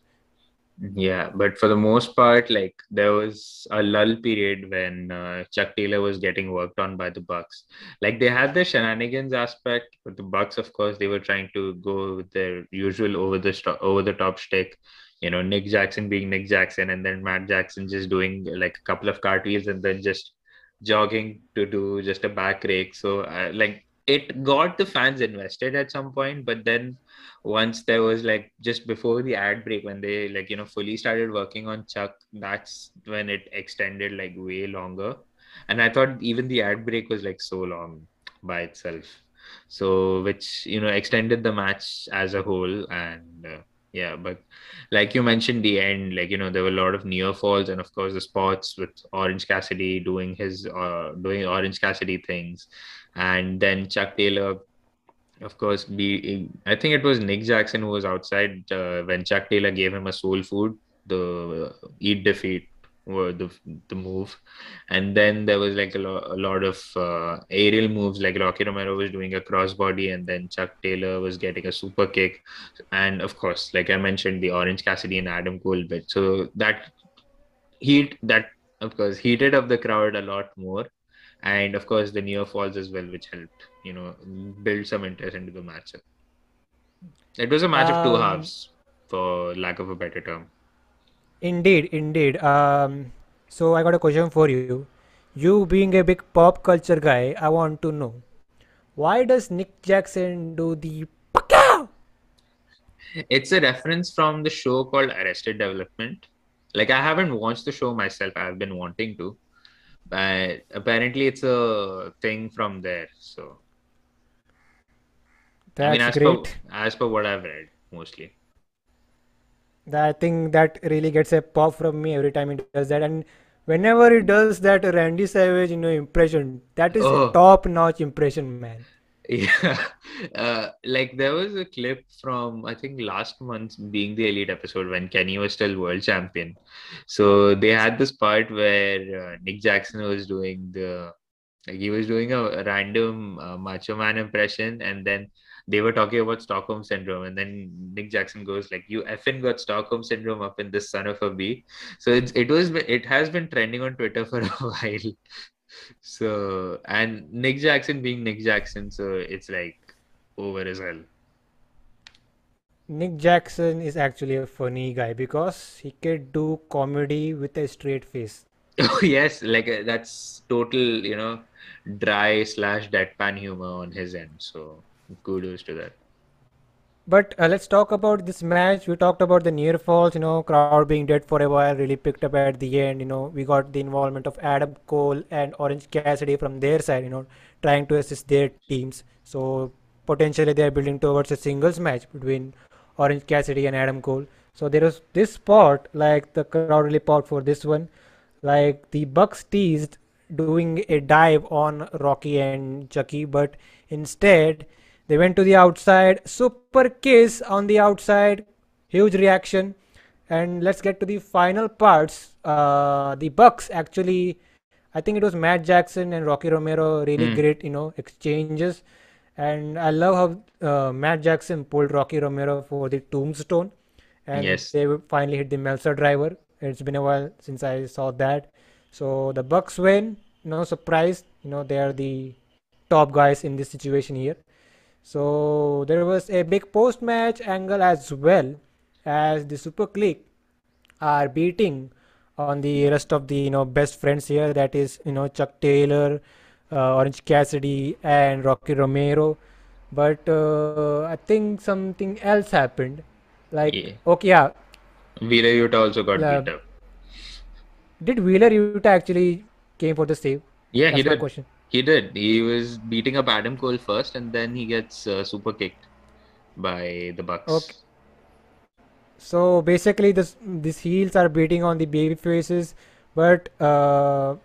Yeah, but for the most part, like there was a lull period when uh, Chuck Taylor was getting worked on by the Bucks. Like they had the shenanigans aspect, but the Bucks, of course, they were trying to go with their usual over the over the top shtick. You know, Nick Jackson being Nick Jackson, and then Matt Jackson just doing like a couple of cartwheels and then just jogging to do just a back rake. So, uh, like it got the fans invested at some point, but then once there was like just before the ad break when they like you know fully started working on Chuck, that's when it extended like way longer. And I thought even the ad break was like so long by itself. So which you know extended the match as a whole and uh, yeah, but like you mentioned the end, like you know there were a lot of near falls and of course the spots with Orange Cassidy doing his uh doing Orange Cassidy things and then Chuck Taylor of course, be I think it was Nick Jackson who was outside uh, when Chuck Taylor gave him a soul food, the uh, eat defeat were the the move, and then there was like a, lo- a lot of uh, aerial moves like Rocky Romero was doing a crossbody, and then Chuck Taylor was getting a super kick, and of course, like I mentioned, the Orange Cassidy and Adam Cole bit. So that heat that of course heated up the crowd a lot more and of course the near falls as well which helped you know build some interest into the match it was a match of two Um, halves for lack of a better term indeed, indeed. Um, so I got a question for you. You being a big pop culture guy, I want to know why does Nick Jackson do the Paka It's a reference from the show called Arrested Development. Like I haven't watched the show myself. I've been wanting to, but apparently it's a thing from there. So I mean, That's as per as per what I've read, mostly. I think that really gets a pop from me every time it does that. And whenever it does that Randy Savage, you know, impression, that is a Oh, top-notch impression, man. yeah. Uh, like there was a clip from I think last month's Being the Elite episode when Kenny was still world champion. So they had this part where uh, Nick Jackson was doing the like he was doing a, a random uh, Macho Man impression, and then they were talking about Stockholm syndrome, and then Nick Jackson goes like, "You effing got Stockholm syndrome up in this son of a b." So it's it was it has been trending on Twitter for a while. So, and Nick Jackson being Nick Jackson, so it's like over as hell. Nick Jackson is actually a funny guy because he can do comedy with a straight face. Oh, yes, like uh, that's total, you know, dry slash deadpan humor on his end. So, kudos to that. But uh, let's talk about this match. We talked about the near falls, you know, crowd being dead for a while, really picked up at the end. You know, we got the involvement of Adam Cole and Orange Cassidy from their side, you know, trying to assist their teams. So potentially they are building towards a singles match between Orange Cassidy and Adam Cole. So there was this spot, like the crowd really popped for this one. Like the Bucks teased doing a dive on Rocky and Chucky, but instead they went to the outside. Super kiss on the outside. Huge reaction. And let's get to the final parts. Uh, the Bucks actually, I think it was Matt Jackson and Rocky Romero, really Mm, great, you know, exchanges. And I love how uh, Matt Jackson pulled Rocky Romero for the tombstone, and yes. they finally hit the Meltzer driver. It's been a while since I saw that. So the Bucks win. No surprise, you know, they are the top guys in this situation here. So there was a big post-match angle as well as the Super Clique are beating on the rest of the you know best friends here. That is you know Chuck Taylor, uh, Orange Cassidy, and Rocky Romero. But uh, I think something else happened. Like Yeah. okay, yeah, Wheeler Yuta also got uh, beat up. did Wheeler Yuta actually came for the save? Yeah, he That's my did. question. He did. He was beating up Adam Cole first, and then he gets uh, super kicked by the Bucks. Okay, so basically this these heels are beating on the baby faces, but uh,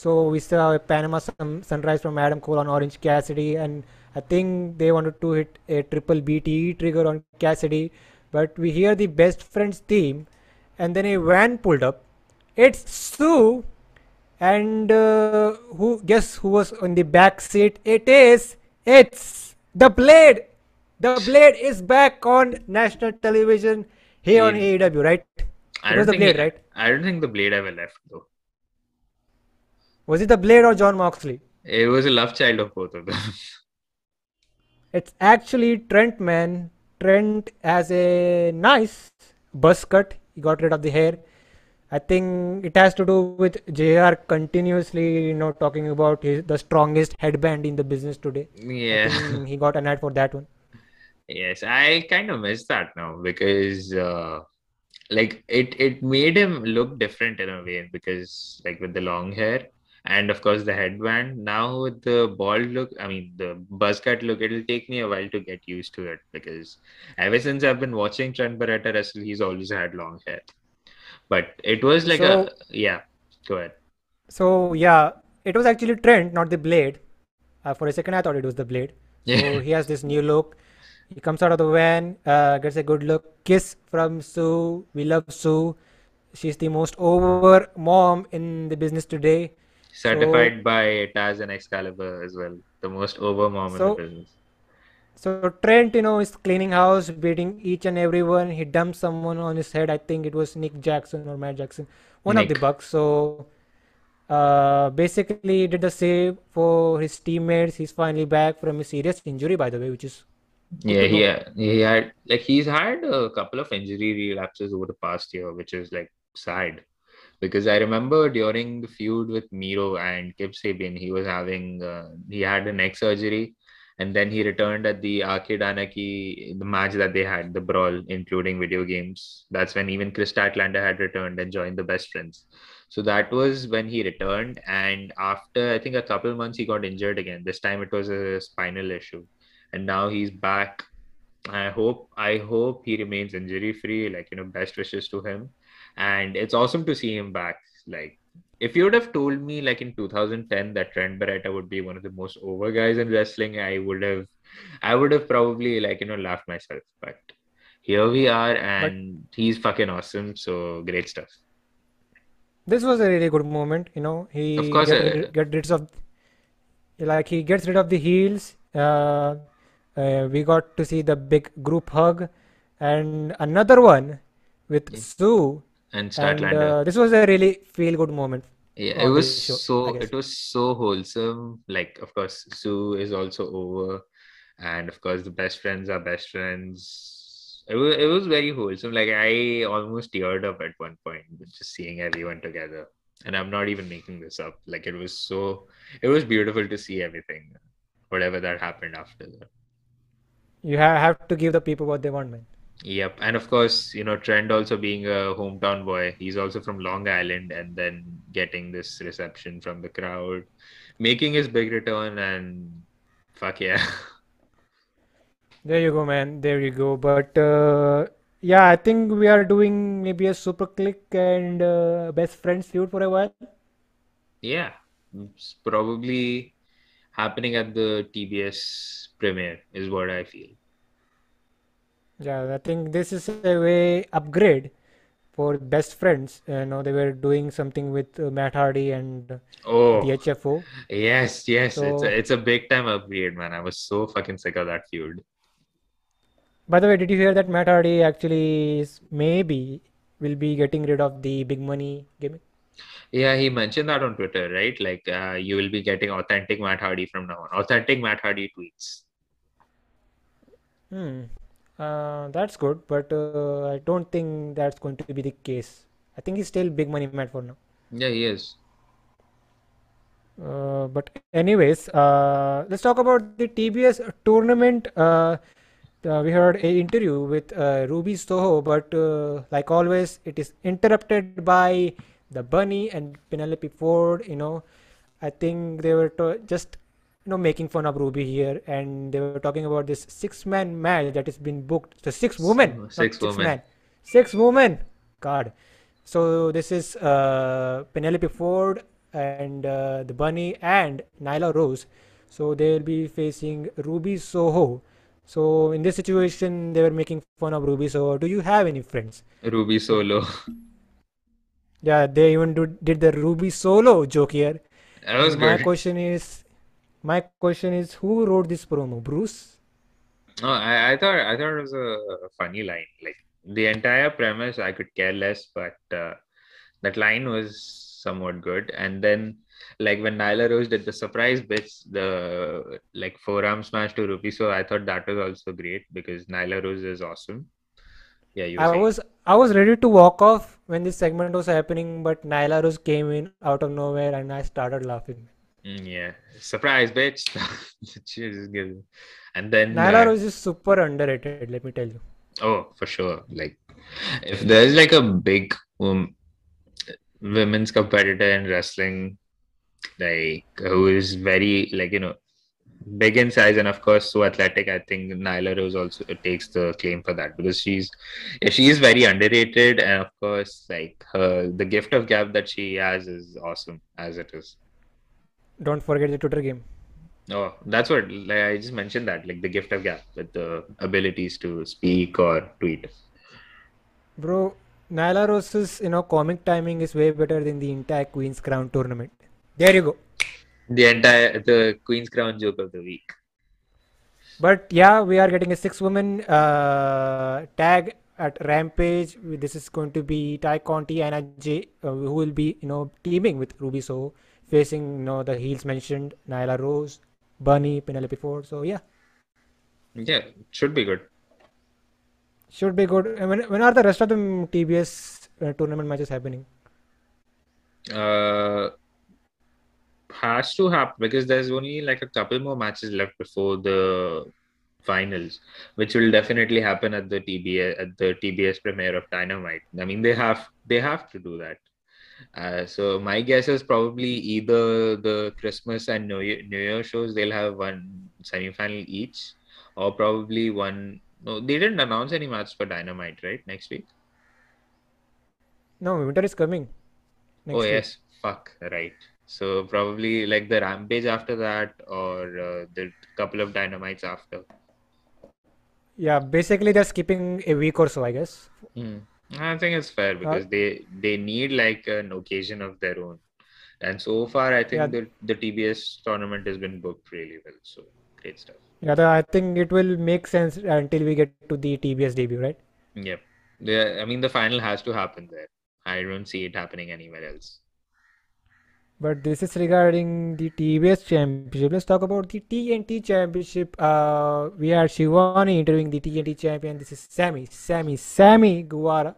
So we saw a Panama Sun- Sunrise from Adam Cole on Orange Cassidy, and I think they wanted to hit a triple BTE trigger on Cassidy, but we hear the best friends theme, and then a van pulled up. It's Sue, and uh, who guess who was on the back seat? It is it's the Blade. The Blade is back on national television here on He, AEW, right? I It don't think he, Blade, right? I don't think the Blade ever left though. Was it the Blade or Jon Moxley? It was a love child of both of them. It's actually Trent, man. Trent has a nice buzz cut. He got rid of the hair. I think it has to do with JR continuously, you know, talking about his the strongest headband in the business today. Yeah. he got an ad for that one. Yes, I kind of miss that now because uh like it it made him look different in a way because like with the long hair and of course the headband now with the bald look I mean the buzz cut look it'll take me a while to get used to it because ever since I've been watching Trent Beretta wrestle he's always had long hair but it was like a yeah go ahead so yeah, it was actually Trent, not the Blade. Uh, for a second, I thought it was the Blade. So yeah he has this new look. He comes out of the van, uh, gets a good look, kiss from Sue. We love Sue. She's the most over mom in the business today. So, certified by Taz and Excalibur as well the most over mom in the business so Trent, you know, is cleaning house, beating each and everyone. He dumped someone on his head. I think it was Nick Jackson or Matt Jackson, one of the Bucks. So, uh, basically, he did the save for his teammates. He's finally back from a serious injury, by the way, which is Yeah, he had, he had like he's had a couple of injury relapses over the past year, which is like sad because I remember during the feud with Miro and Kip Sabian, he was having uh, he had a neck surgery and then he returned at the Arcade Anarchy, the match that they had, the brawl, including video games. That's when even Kris Statlander had returned and joined the best friends. So that was when he returned. And after I think a couple months, he got injured again. This time it was a spinal issue. And now he's back. I hope I hope he remains injury free. Like, you know, best wishes to him. And it's awesome to see him back. Like if you would have told me like in 2010 that Trent Beretta would be one of the most over guys in wrestling, I would have, I would have probably like you know laughed myself. But here we are, and but, he's fucking awesome. So great stuff. This was a really good moment. You know, he of course get, uh, get rid of like he gets rid of the heels. Uh, uh, we got to see the big group hug, and another one with yeah. Sue and Statlander. And, uh, this was a really feel good moment. Yeah, it was show, so it was so wholesome. Like, of course, Sue is also over, and of course, the best friends are best friends. It was it was very wholesome. Like I almost teared up at one point just seeing everyone together. And I'm not even making this up. Like it was so it was beautiful to see everything, whatever that happened after that. You have to give the people what they want, man. Yep, and of course, you know, Trent also being a hometown boy, he's also from Long Island, and then getting this reception from the crowd, making his big return, and fuck yeah. There you go, man. There you go. But uh, yeah, I think we are doing maybe a Super Clique and uh, best friends feud for a while. Yeah, it's probably happening at the TBS premiere, is what I feel. Yeah, I think this is a way upgrade for best friends. You know, they were doing something with uh, Matt Hardy and oh the HFO. Yes, yes, so, it's a, it's a big time upgrade, man. I was so fucking sick of that feud. By the way, did you hear that Matt Hardy actually is maybe will be getting rid of the big money gimmick? Yeah, he mentioned that on Twitter, right? Like, uh, you will be getting authentic Matt Hardy from now on. Authentic Matt Hardy tweets. Hmm. Uh, that's good, but uh, I don't think that's going to be the case. I think he's still big money man for now. Yeah, he is. Uh, but anyways, uh, let's talk about the TBS tournament. Uh, we heard an interview with uh, Ruby Soho, but uh, like always, it is interrupted by the Bunny and Penelope Ford. You know, I think they were to- just you know making fun of Ruby here, and they were talking about this six-man match that has been booked. The six women, six, six women, man. six women. God. So this is uh, Penelope Ford and uh, the Bunny and Nyla Rose. So they will be facing Ruby Soho. So in this situation, they were making fun of Ruby Soho. Do you have any friends? Ruby Solo. Yeah, they even do, did the Ruby Solo joke here. That was My good. question is, my question is, who wrote this promo? Bruce? no I, I thought I thought it was a funny line. Like the entire premise, I could care less, but uh, that line was somewhat good. And then, like when Nyla Rose did the surprise bits, the like forearm smash to Ruby, so I thought that was also great because Nyla Rose is awesome. Yeah, you. I saying. was I was ready to walk off when this segment was happening, but Nyla Rose came in out of nowhere, and I started laughing. Mm, yeah, surprise, bitch. and then Nyla uh, Rose is super underrated. Let me tell you. Oh, for sure. Like, if there's like a big um, women's competitor in wrestling, like who is very like you know big in size and of course so athletic, I think Nyla Rose also takes the claim for that because she's she is very underrated and of course like her the gift of gab that she has is awesome as it is. Don't forget the Twitter game. Oh, that's what like I just mentioned that like the gift of gab with the abilities to speak or tweet. Bro, Nyla Rose's you know comic timing is way better than the entire Queen's Crown tournament. There you go. The entire the Queen's Crown joke of the week. But yeah, we are getting a six woman uh, tag at Rampage. This is going to be Tay Conti and Anna Jay, uh, who will be you know teaming with Ruby So facing you know the heels mentioned Nyla Rose, Bunny, Penelope Ford. So yeah. Yeah, should be good. Should be good. when when are the rest of the TBS uh, tournament matches happening? Uh, has has to happen because there's only like a couple more matches left before the finals, which will definitely happen at the TBS at the TBS premiere of Dynamite. I mean, they have they have to do that. Uh, so my guess is probably either the Christmas and New Year, New Year shows they'll have one semi-final each, or probably one. No, they didn't announce any match for Dynamite, right? Next week. No, winter is coming. Next oh week. yes, fuck right. So probably like the Rampage after that, or uh, the couple of Dynamites after. Yeah, basically they're skipping a week or so, I guess. Hmm. I think it's fair because they they need like an occasion of their own, and so far I think Yeah. the the TBS tournament has been booked really well. So great stuff. Yeah, I think it will make sense until we get to the TBS debut, right? Yep. The I mean the final has to happen there. I don't see it happening anywhere else. But this is regarding the TBS championship. Let's talk about the TNT championship. Uh, we had Schiavone interviewing the TNT champion. This is Sammy, Sammy, Sammy Guevara.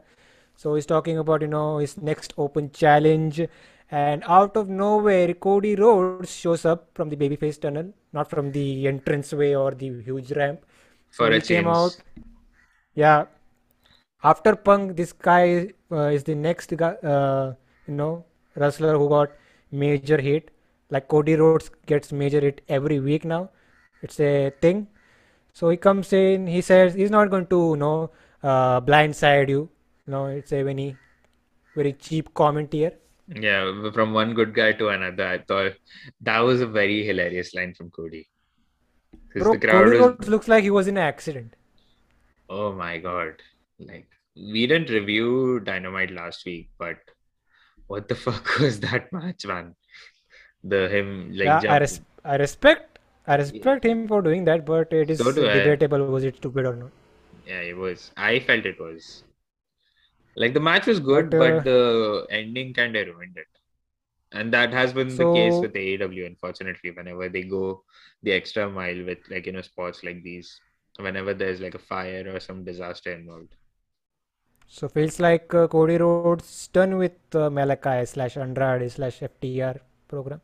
So he's talking about you know his next open challenge, and out of nowhere, Cody Rhodes shows up from the babyface tunnel, not from the entranceway or the huge ramp. For So a he came change. out. Yeah, after Punk, this guy uh, is the next guy, uh, you know, wrestler who got major hit. Like Cody Rhodes gets major hit every week now. It's a thing. So he comes in, he says he's not going to, you know, uh, blindside you. No, it's a very, very cheap comment here. Yeah, from one good guy to another. I thought that was a very hilarious line from Cody. Bro, the crowd Cody was looks like he was in an accident. Oh my God. Like, we didn't review Dynamite last week, but what the fuck was that match, man? The him like Yeah, I res I respect I respect him for doing that, but it is So do I. debatable was it stupid or not. Yeah, it was. I felt it was. Like the match was good, But, but uh, the ending kind of ruined it. And that has been the case So with AEW, unfortunately, whenever they go the extra mile with like you know spots like these, whenever there's like a fire or some disaster involved. So feels like uh, Cody Rhodes done with uh, Malakai slash Andrade slash FTR program.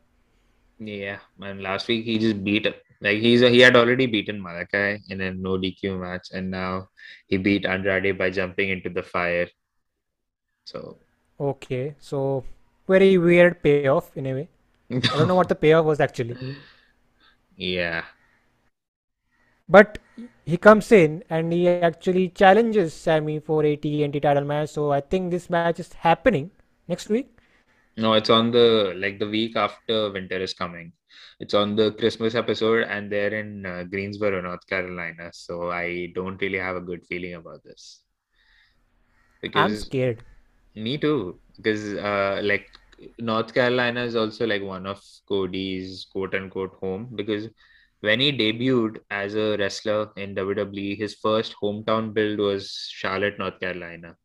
Yeah, and last week he just beat like he's he had already beaten Malakai in a no DQ match, and now he beat Andrade by jumping into the fire. So Okay, so very weird payoff in a way. I don't know what the payoff was actually. yeah, But he comes in and he actually challenges Sammy for a TNT title match. So I think this match is happening next week. no, it's on the like the week after winter is coming. It's on the Christmas episode, and they're in uh, Greensboro, North Carolina. So I don't really have a good feeling about this I'm scared. Me too, because uh, like North Carolina is also like one of Cody's quote unquote home because when he debuted as a wrestler in WWE, his first hometown build was Charlotte, North Carolina.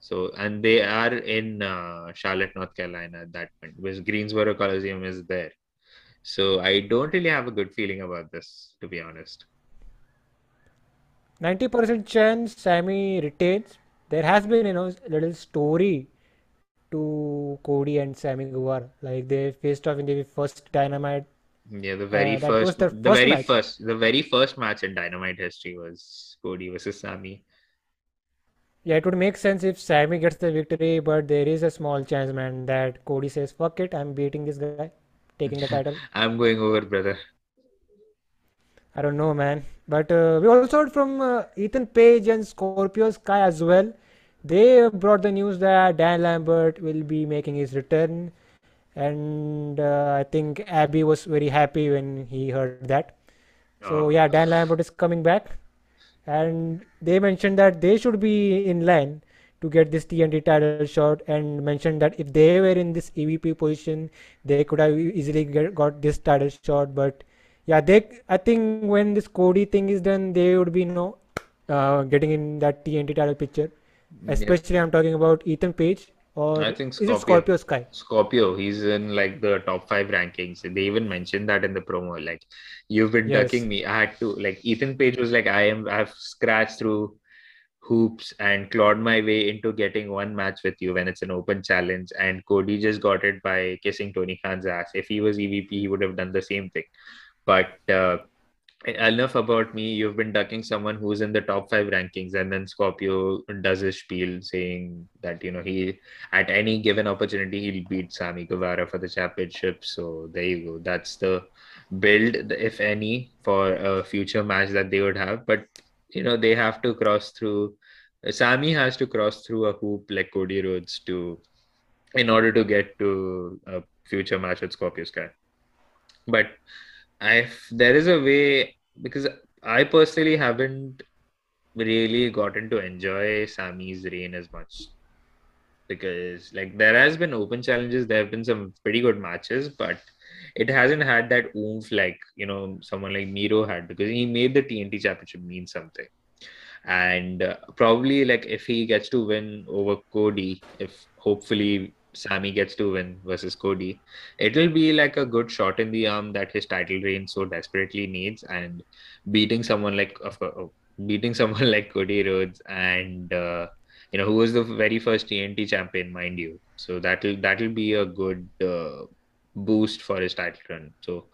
So, and they are in uh, Charlotte, North Carolina at that point because Greensboro Coliseum is there. So, I don't really have a good feeling about this, to be honest. 90% chance Sammy retains. There has been, you know, a little story to Cody and Sammy Guevara. Like they faced off in the first Dynamite. Yeah, the very Uh, first, the first very match. first, the very first match in Dynamite history was Cody versus Sammy. Yeah, it would make sense if Sammy gets the victory, but there is a small chance, man, that Cody says, "Fuck it, I'm beating this guy, taking the title." I'm going over, brother. I don't know, man. But uh, we also heard from uh, Ethan Page and Scorpio Sky as well. They brought the news that Dan Lambert will be making his return, and uh, I think Abby was very happy when he heard that. So Oh, yeah, Dan Lambert is coming back, and they mentioned that they should be in line to get this TNT title shot, and mentioned that if they were in this EVP position, they could have easily get, got this title shot. But yeah, they I think when this Cody thing is done, they would be you know uh, getting in that TNT title picture. yeah. Especially I'm talking about Ethan Page or I think is it Scorpio. Scorpio Sky? Scorpio, he's in like the top five rankings. They even mentioned that in the promo. Like, you've been Yes. ducking me. I had to like Ethan Page was like, I am. I've scratched through hoops and clawed my way into getting one match with you when it's an open challenge. And Cody just got it by kissing Tony Khan's ass. If he was EVP, he would have done the same thing. But uh, enough about me. You've been ducking someone who's in the top five rankings, and then Scorpio does his spiel saying that you know he at any given opportunity he'll beat Sammy Guevara for the championship. So there you go. That's the build, if any, for a future match that they would have. But you know they have to cross through. Sammy has to cross through a hoop like Cody Rhodes to, in order to get to a future match with Scorpio Sky. But I there is a way because I personally haven't really gotten to enjoy Sammy's reign as much because like there has been open challenges, there have been some pretty good matches, but it hasn't had that oomph like you know someone like Miro had because he made the TNT Championship mean something. And uh, probably like if he gets to win over Cody, if hopefully Sammy gets to win versus Cody, it'll be like a good shot in the arm that his title reign so desperately needs. And beating someone like, oh, beating someone like Cody Rhodes, and uh, you know who was the very first TNT champion, mind you. So that'll that'll be a good uh, boost for his title run. So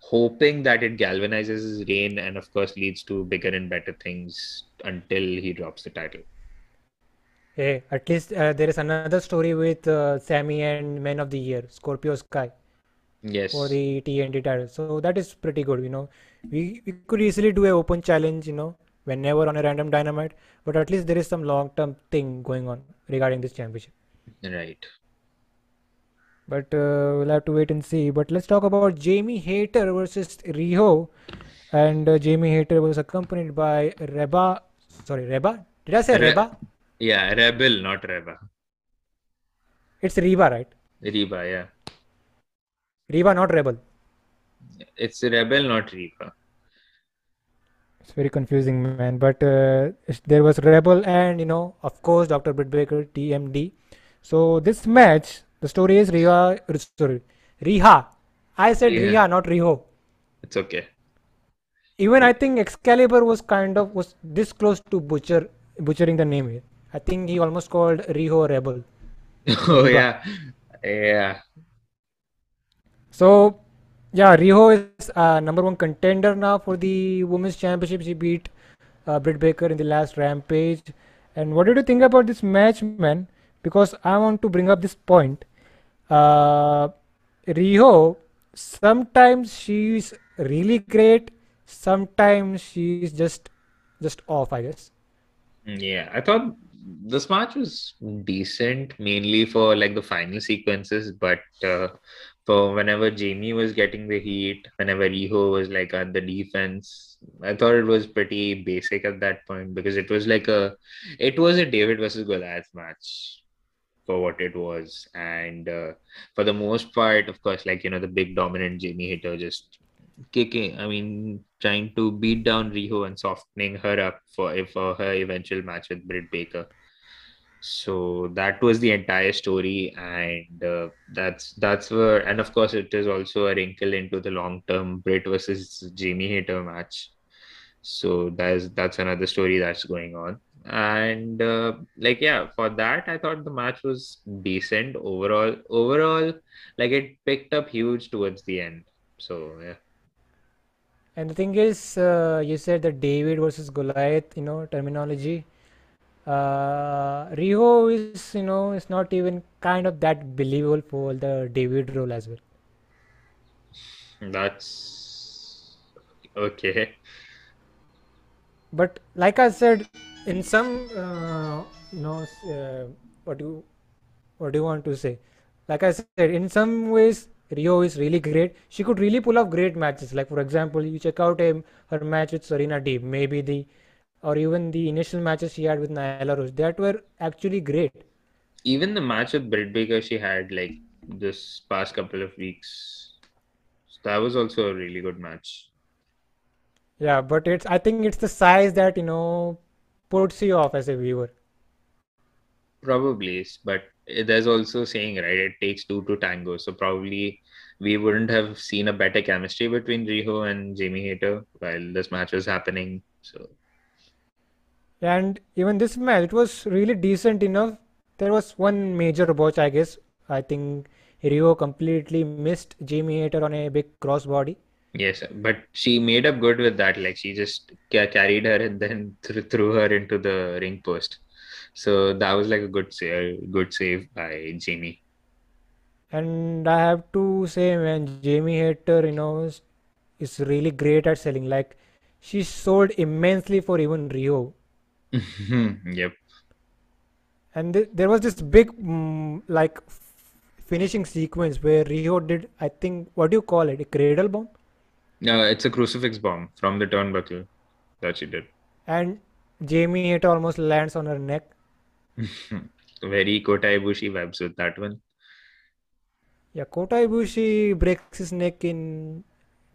hoping that it galvanizes his reign and of course leads to bigger and better things until he drops the title. Hey, at least uh, there is another story with uh, Sammy and Men of the Year, Scorpio Sky, Yes. for the TNT title. So that is pretty good. You know, we we could easily do a open challenge. You know, whenever on a random dynamite, but at least there is some long-term thing going on regarding this championship. Right. But uh, we'll have to wait and see. But let's talk about Jamie Hayter versus Riho, and uh, Jamie Hayter was accompanied by Reba. Sorry, Reba. Did I say Re- Reba? Yeah, Rebel, not Reba. It's Reba, right? Reba, yeah. Reba, not Rebel. It's Rebel, not Reba. It's very confusing, man. But uh, there was Rebel and, you know, of course, Dr. Britt Baker, DMD. So this match, the story is Riha, sorry, Riha. I said Yeah. Riha, not Riho. It's okay. Even I think Excalibur was kind of was this close to butcher butchering the name here. I think he almost called Riho Rebel. Oh, yeah. Yeah. So yeah, Riho is uh, number one contender now for the women's championship. She beat uh, Britt Baker in the last Rampage. And what did you think about this match, man? Because I want to bring up this point. Uh, Riho, sometimes she's really great. Sometimes she's just just off, I guess. Yeah, I thought this match was decent, mainly for like the final sequences, but uh, for whenever Jamie was getting the heat, whenever Riho was like at the defense, I thought it was pretty basic at that point because it was like a, it was a David versus Goliath match for what it was, and uh, for the most part, of course, like you know the big dominant Jamie hitter just kicking, I mean, trying to beat down Riho and softening her up for for her eventual match with Britt Baker. So that was the entire story, and uh, that's that's where, and of course, it is also a wrinkle into the long term Britt versus Jamie Hayter match. So that's that's another story that's going on. And uh, like yeah, for that I thought the match was decent overall. Overall, like it picked up huge towards the end. So yeah. And the thing is, uh, you said that David versus Goliath, you know, terminology. Uh, Riho is, you know, is not even kind of that believable for the David role as well. That's okay. But like I said, in some, uh, you know, uh, what do you, what do you want to say? Like I said, in some ways, Riho is really great. She could really pull off great matches. Like for example, you check out her match with Serena Deeb, maybe the, or even the initial matches she had with Nyla Rose. That were actually great. Even the match with Britt Baker she had like this past couple of weeks, that was also a really good match. Yeah, but it's I think it's the size that you know puts you off as a viewer. Probably, is, but there's also saying, right, it takes two to tango. So probably we wouldn't have seen a better chemistry between Riho and Jamie Hayter while this match was happening. So And even this match, it was really decent enough. There was one major botch, I guess. I think Riho completely missed Jamie Hayter on a big crossbody. Yes, but she made up good with that. Like she just ca- carried her and then th- threw her into the ring post. So that was like a good save, good save by Jamie. And I have to say, man, Jamie Hayter, you know, is, really great at selling. Like she sold immensely for even Riho. Yep. And th there was this big, mm, like, f- finishing sequence where Riho did, I think, what do you call it? A cradle bomb? No, it's a crucifix bomb from the turnbuckle that she did. And Jamie Hayter almost lands on her neck. Very Kota Ibushi vibes with that one. Yeah, Kota Ibushi breaks his neck in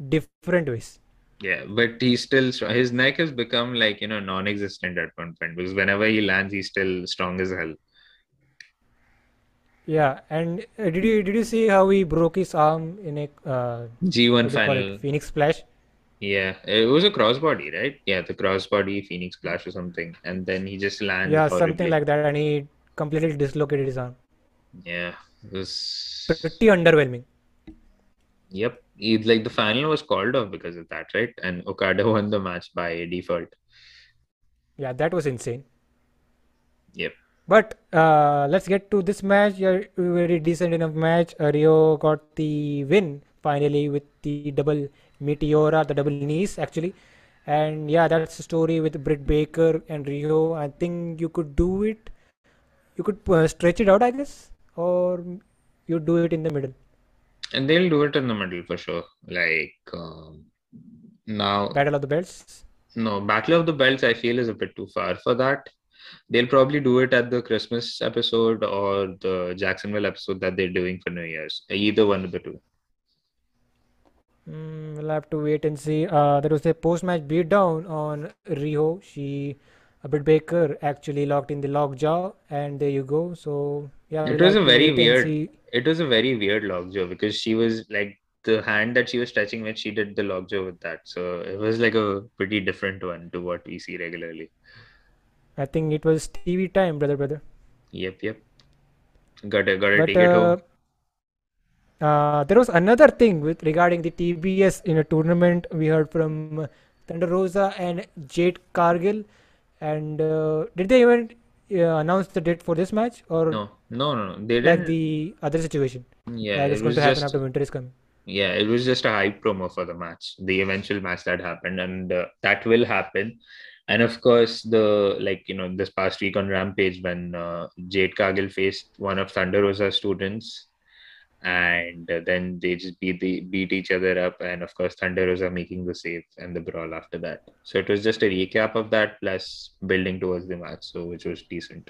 different ways. Yeah, but he's still strong. His neck has become like, you know, non-existent at one point because whenever he lands, he's still strong as hell. Yeah, and uh, did you did you see how he broke his arm in a uh, G1 what do you call it? final. Phoenix Splash? Yeah, it was a crossbody, right? Yeah, the crossbody Phoenix Splash or something. And then he just lands Yeah, something like that, and he completely dislocated his arm. Yeah, it was. Pretty underwhelming. Yep. It, like the final was called off because of that, right? And Okada won the match by default. Yeah, that was insane. Yep. But uh, let's get to this match. Yeah, very decent enough match. Uh, Riho got the win finally with the double Meteora, the double knees actually. And yeah, that's the story with Britt Baker and Riho. I think you could do it. You could uh, stretch it out, I guess, or you do it in the middle. And they'll do it in the middle for sure. Like um, now, Battle of the Belts. no, Battle of the Belts, I feel is a bit too far for that. They'll probably do it at the Christmas episode or the Jacksonville episode that they're doing for New Year's. Either one of the two. Mm, we'll have to wait and see. Uh, there was a post-match beatdown on Riho. She, a Britt Baker, actually locked in the lockjaw, and there you go. So yeah, It was a very weird. It was a very weird lockjaw because she was like the hand that she was touching with, she did the lockjaw with that. So it was like a pretty different one to what we see regularly. I think it was TV time, brother, brother. Yep, yep. Gotta gotta But take it uh, home. Uh, there was another thing with regarding the TBS in a tournament. We heard from Thunder Rosa and Jade Cargill. And uh, did they even uh, announce the date for this match, or No, no, no, no. They like didn't. the other situation? Yeah, That is it going was to happen just after winter is coming. yeah, it was just a hype promo for the match, the eventual match that happened, and uh, that will happen. And of course, the like you know this past week on Rampage when uh, Jade Cargill faced one of Thunder Rosa's students, and then they just beat the beat each other up, and of course Thunder Rosa making the save and the brawl after that. So it was just a recap of that plus building towards the match, so which was decent.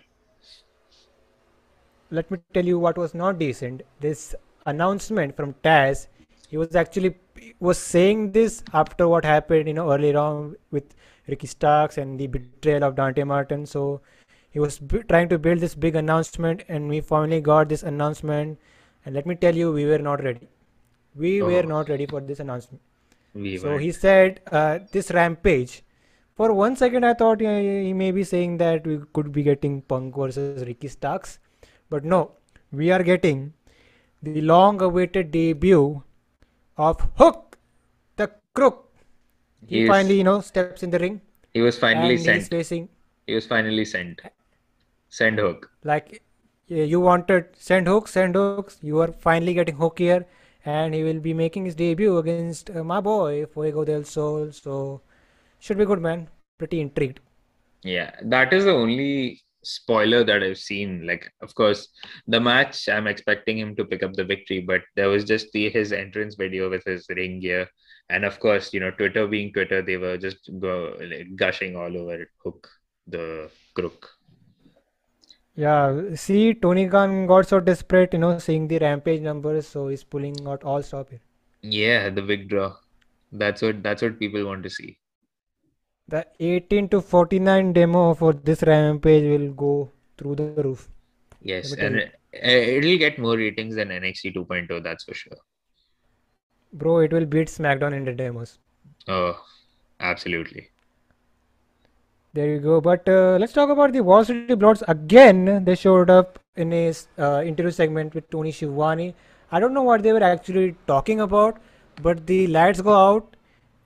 let me tell you what was not decent. This announcement from Taz, he was actually was saying this after what happened, you know, earlier on with Ricky Starks and the betrayal of Dante Martin. So he was b- trying to build this big announcement, and we finally got this announcement. And let me tell you, we were not ready. We were Oh, not ready for this announcement. we So were. he said, uh, this rampage. For one second, I thought uh, he may be saying that we could be getting Punk versus Ricky Starks, but no, we are getting the long-awaited debut of Hook, the Crook. He He finally, is you know, steps in the ring, he was finally he's sent. facing He was finally sent. Send hook. like you wanted send Hook, send Hooks. You are finally getting Hook here, and he will be making his debut against uh, my boy Fuego del Sol. So should be good, man. Pretty intrigued. Yeah, that is the only spoiler that I've seen. Like, of course, the match, I'm expecting him to pick up the victory, but there was just the his entrance video with his ring gear. And of course, you know, Twitter being Twitter, they were just go like, gushing all over Hook, the crook. Yeah, see, Tony Khan got so desperate, you know, seeing the rampage numbers, so he's pulling out all stop here. Yeah, the big draw. That's what that's what people want to see. The 18 to 49 demo for this rampage will go through the roof. Yes, and it, uh, it'll get more ratings than NXT 2.0, that's for sure. Bro, it will beat SmackDown in the demos. Oh, absolutely. There you go. But uh, let's talk about the Wall Street Bloods again. They showed up in a uh, interview segment with Tony Schiavone. I don't know what they were actually talking about, but the lights go out.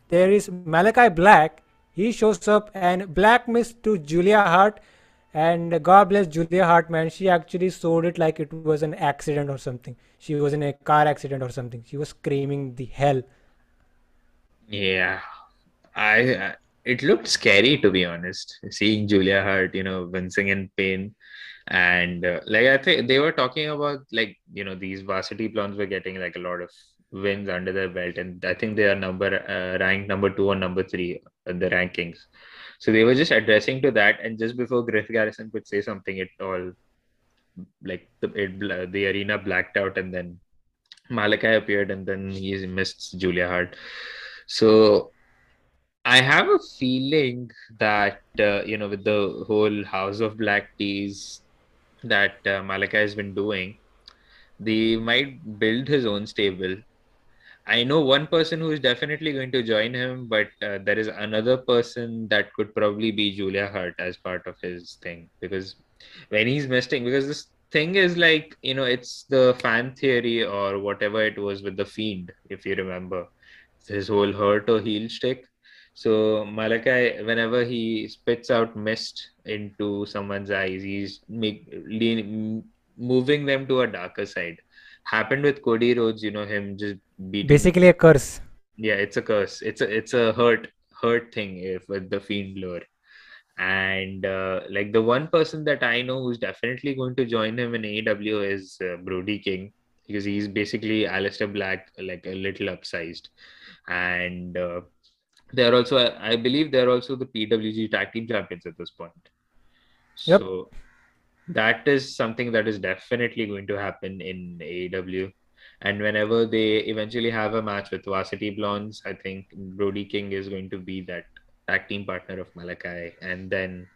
There is Malakai Black. He shows up and Black mist to Julia Hart. And God bless Julia Hart, man. She actually sold it like it was an accident or something. She was in a car accident or something. She was screaming the hell. Yeah, I, I it looked scary to be honest, seeing Julia Hart, you know, wincing in pain. And uh, like I think they were talking about like you know these varsity blondes were getting like a lot of wins under their belt, and I think they are number uh, ranked number two or number three in the rankings. So they were just addressing to that, and just before Griff Garrison could say something, it all like the it, the arena blacked out, and then Malakai appeared, and then he mist Julia Hart. So I have a feeling that uh, you know with the whole House of Black Teas that uh, Malakai has been doing, they might build his own stable. I know one person who is definitely going to join him, but uh, there is another person that could probably be Julia Hart as part of his thing. Because when he's missing, because this thing is like you know it's the fan theory or whatever it was with the fiend, if you remember, his whole hurt or heel stick so Malakai, whenever he spits out mist into someone's eyes, he's make, lean, moving them to a darker side. Happened with Cody Rhodes, you know, him just beating. Basically a curse. Yeah, it's a curse. It's a it's a hurt hurt thing if with the fiend lure. And uh, like the one person that I know who's definitely going to join him in AEW is uh, Brody King because he's basically Aleister Black, like a little upsized. And uh, they're also, I believe, they're also the PWG tag team champions at this point. Yep. So that is something that is definitely going to happen in AEW. And whenever they eventually have a match with Varsity Blondes, I think Brody King is going to be that tag team partner of Malakai. And then,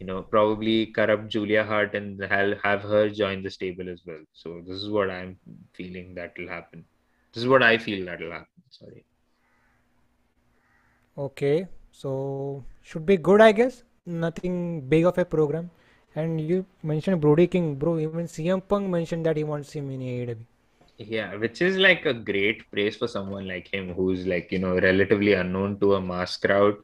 you know, probably corrupt Julia Hart and have her join the stable as well. So this is what I'm feeling that will happen. This is what I feel that will happen. Sorry. Okay, so should be good, I guess. Nothing big of a program. And you mentioned Brody King, bro. Even CM Punk mentioned that he wants him in AEW. Yeah, which is like a great praise for someone like him who's like, you know, relatively unknown to a mass crowd.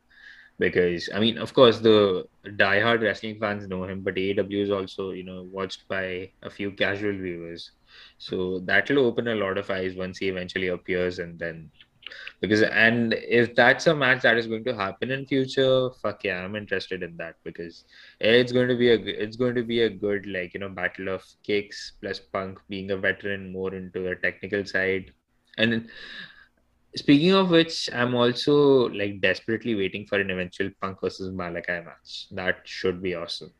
Because, I mean, of course, the die-hard wrestling fans know him, but AEW is also, you know, watched by a few casual viewers. So that'll open a lot of eyes once he eventually appears and then because and if that's a match that is going to happen in future fuck yeah i'm interested in that. Because it's going to be a it's going to be a good like you know battle of kicks plus punk being a veteran more into a technical side. And speaking of which i'm also like desperately waiting for an eventual punk versus Malakai match. That should be awesome.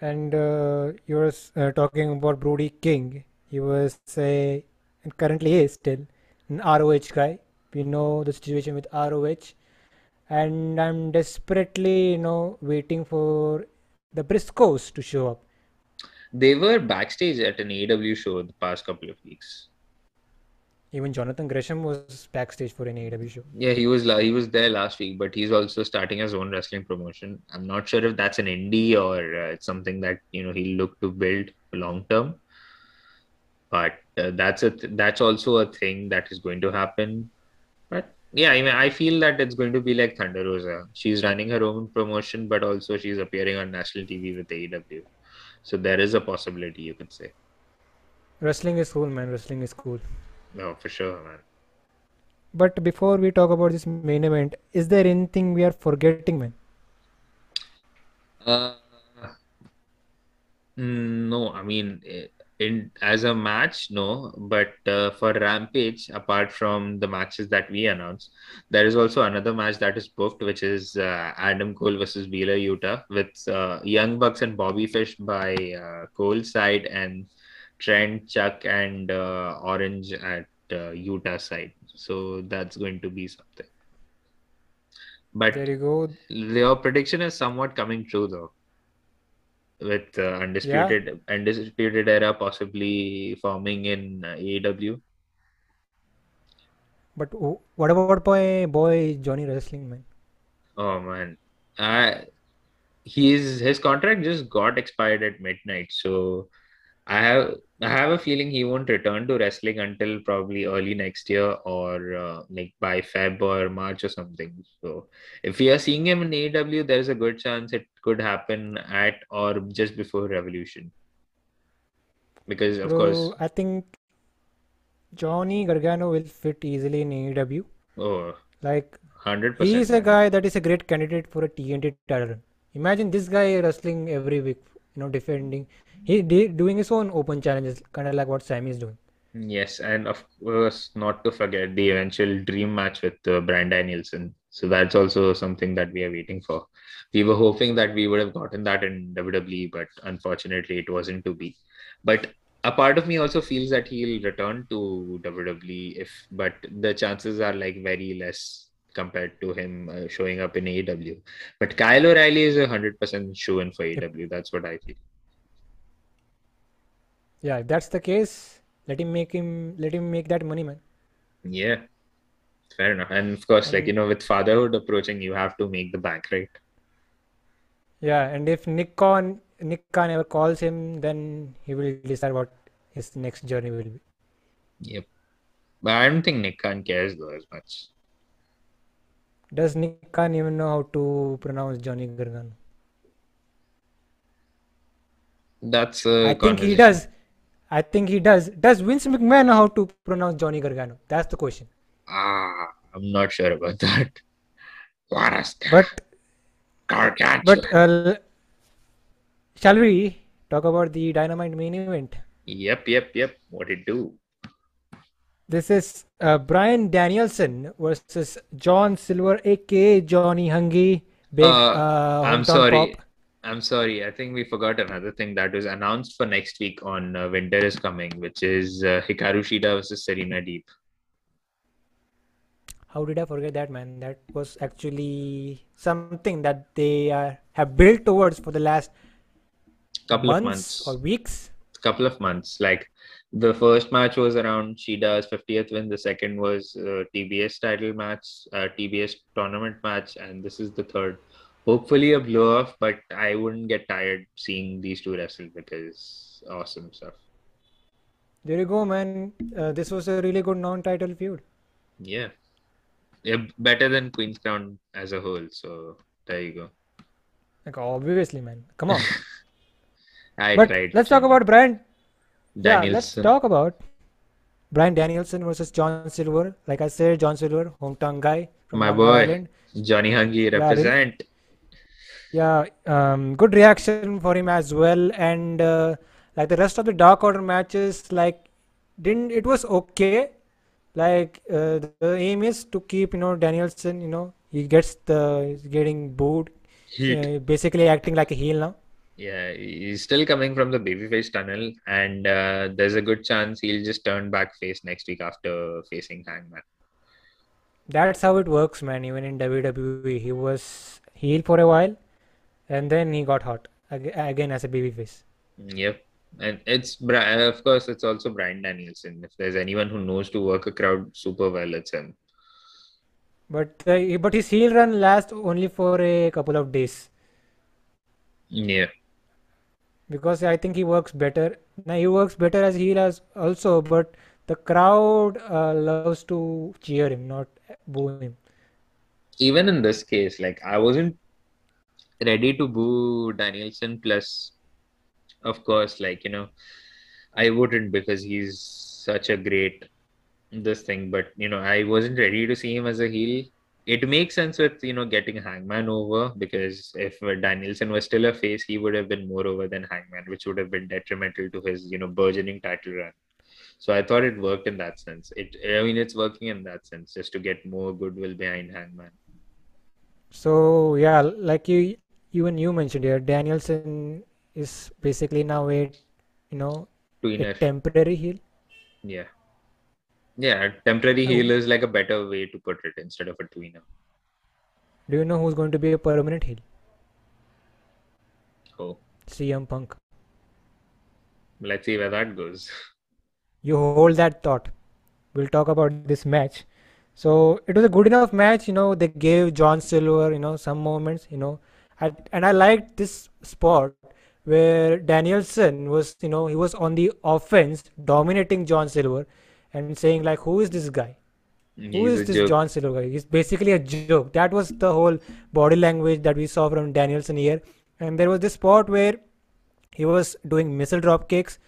And uh, you were uh, talking about brody king. He was a and currently is still an ROH guy. We know the situation with ROH, and I'm desperately, you know, waiting for the Briscoes to show up. They were backstage at an AEW show the past couple of weeks. Even Jonathan Gresham was backstage for an AEW show. Yeah, he was he was there last week, but he's also starting his own wrestling promotion. I'm not sure if that's an indie or uh, it's something that you know he'll look to build long term but uh, that's a th- that's also a thing that is going to happen. But yeah i mean i feel that it's going to be like thunder rosa. She's running her own promotion but also she's appearing on national tv with aew so there is a possibility you could say. Wrestling is cool man. Wrestling is cool. No for sure man. But before we talk about this main event is there anything we are forgetting man? Uh mm, no i mean it, in as a match no but uh, for rampage apart from the matches that we announced there is also another match that is booked which is uh, adam cole versus Wheeler Yuta with uh, young bucks and bobby fish by uh, cole's side and trent chuck and uh, orange at uh, Yuta side. So that's going to be something. But there you go. your prediction is somewhat coming true though with uh, undisputed yeah. undisputed era possibly forming in uh, AEW. But what about boy boy Johnny Wrestling man? Oh man, I he's his contract just got expired at midnight, so I have I have a feeling he won't return to wrestling until probably early next year or uh, like by Feb or March or something. So if we are seeing him in AEW, there's a good chance it could happen at or just before Revolution. Because of course, I think Johnny Gargano will fit easily in AEW. oh, Like hundred he is a guy that is a great candidate for a TNT title. Imagine this guy wrestling every week, you know, defending. He doing his own open challenges, kind of like what Sammy is doing. Yes, and of course, not to forget the eventual dream match with uh, Bryan Danielson. So that's also something that we are waiting for. We were hoping that we would have gotten that in WWE, but unfortunately, it wasn't to be. But a part of me also feels that he'll return to WWE if, but the chances are like very less compared to him uh, showing up in AEW. But Kyle O'Reilly is a hundred percent shoe in for AEW. That's what I feel. Yeah, if that's the case, let him make him let him make that money, man. Yeah. Fair enough. And of course, like, you know, with fatherhood approaching, you have to make the bank, right? Yeah, and if Nick Khan Nick Khan ever calls him, then he will decide what his next journey will be. Yep. But I don't think Nick Khan cares though as much. Does Nick Khan even know how to pronounce Johnny Gargano? That's a I think he does. I think he does. Does Vince McMahon know how to pronounce Johnny Gargano? That's the question. Ah, I'm not sure about that. What a But gargantuan. but uh, shall we talk about the Dynamite main event? Yep, yep, yep. What it do? This is uh, Bryan Danielson versus John Silver, aka Johnny Hungee, big Uh, uh, I'm sorry. pop. I'm sorry. I think we forgot another thing that was announced for next week on uh, Winter is Coming, which is uh, Hikaru Shida versus Serena Deeb. How did I forget that, man? That was actually something that they uh, have built towards for the last Couple of months months. or weeks. couple of months. Like the first match was around Shida's 50th win. The second was uh, TBS title match, uh, TBS tournament match, and this is the third. Hopefully a blow off, but I wouldn't get tired seeing these two wrestle because awesome stuff. There you go, man. Uh, this was a really good non-title feud. Yeah. yeah, better than Queen's Crown as a whole. So there you go. Like obviously, man. Come on. I But tried. let's talk about Bryan. Yeah, let's talk about Bryan Danielson versus John Silver. Like I said, John Silver, hometown guy from My boy. Island. Johnny Hungee represent. Yeah, um, good reaction for him as well. And uh, like the rest of the Dark Order matches, like didn't it was okay. Like uh, the aim is to keep you know Danielson. You know he gets the he's getting booed, uh, basically acting like a heel now. Yeah, he's still coming from the babyface tunnel, and uh, there's a good chance he'll just turn back face next week after facing Hangman. That's how it works, man. Even in WWE, he was heel for a while, and then he got hot again as a babyface. Yep. And it's, of course, it's also Bryan Danielson. If there's anyone who knows to work a crowd super well, it's him. But uh, but his heel run lasts only for a couple of days Yeah. because I think he works better. Now he works better as heel as also, but the crowd uh, loves to cheer him, not boo him. Even in this case, like, I wasn't ready to boo Danielson. Plus, of course, like, you know, I wouldn't because he's such a great this thing, but you know, I wasn't ready to see him as a heel. It makes sense with you know getting Hangman over because if Danielson was still a face, he would have been more over than Hangman, which would have been detrimental to his you know burgeoning title run. So I thought it worked in that sense. It I mean it's working in that sense just to get more goodwill behind Hangman. So yeah, like you even you mentioned here, Danielson is basically now a you know a temporary heel. yeah, yeah. Temporary Oh. heel is like a better way to put it instead of a tweener. Do you know who's going to be a permanent heel? Oh, CM Punk. let's see where that goes. You hold that thought. We'll talk about this match. So it was a good enough match. You know, they gave John Silver, you know, some moments. You know, And I liked this spot where Danielson was, you know, he was on the offense, dominating John Silver, and saying like, "Who is this guy? Who He's is this joke. John Silver guy? He's basically a joke." That was the whole body language that we saw from Danielson here. And there was this spot where he was doing missile drop kicks,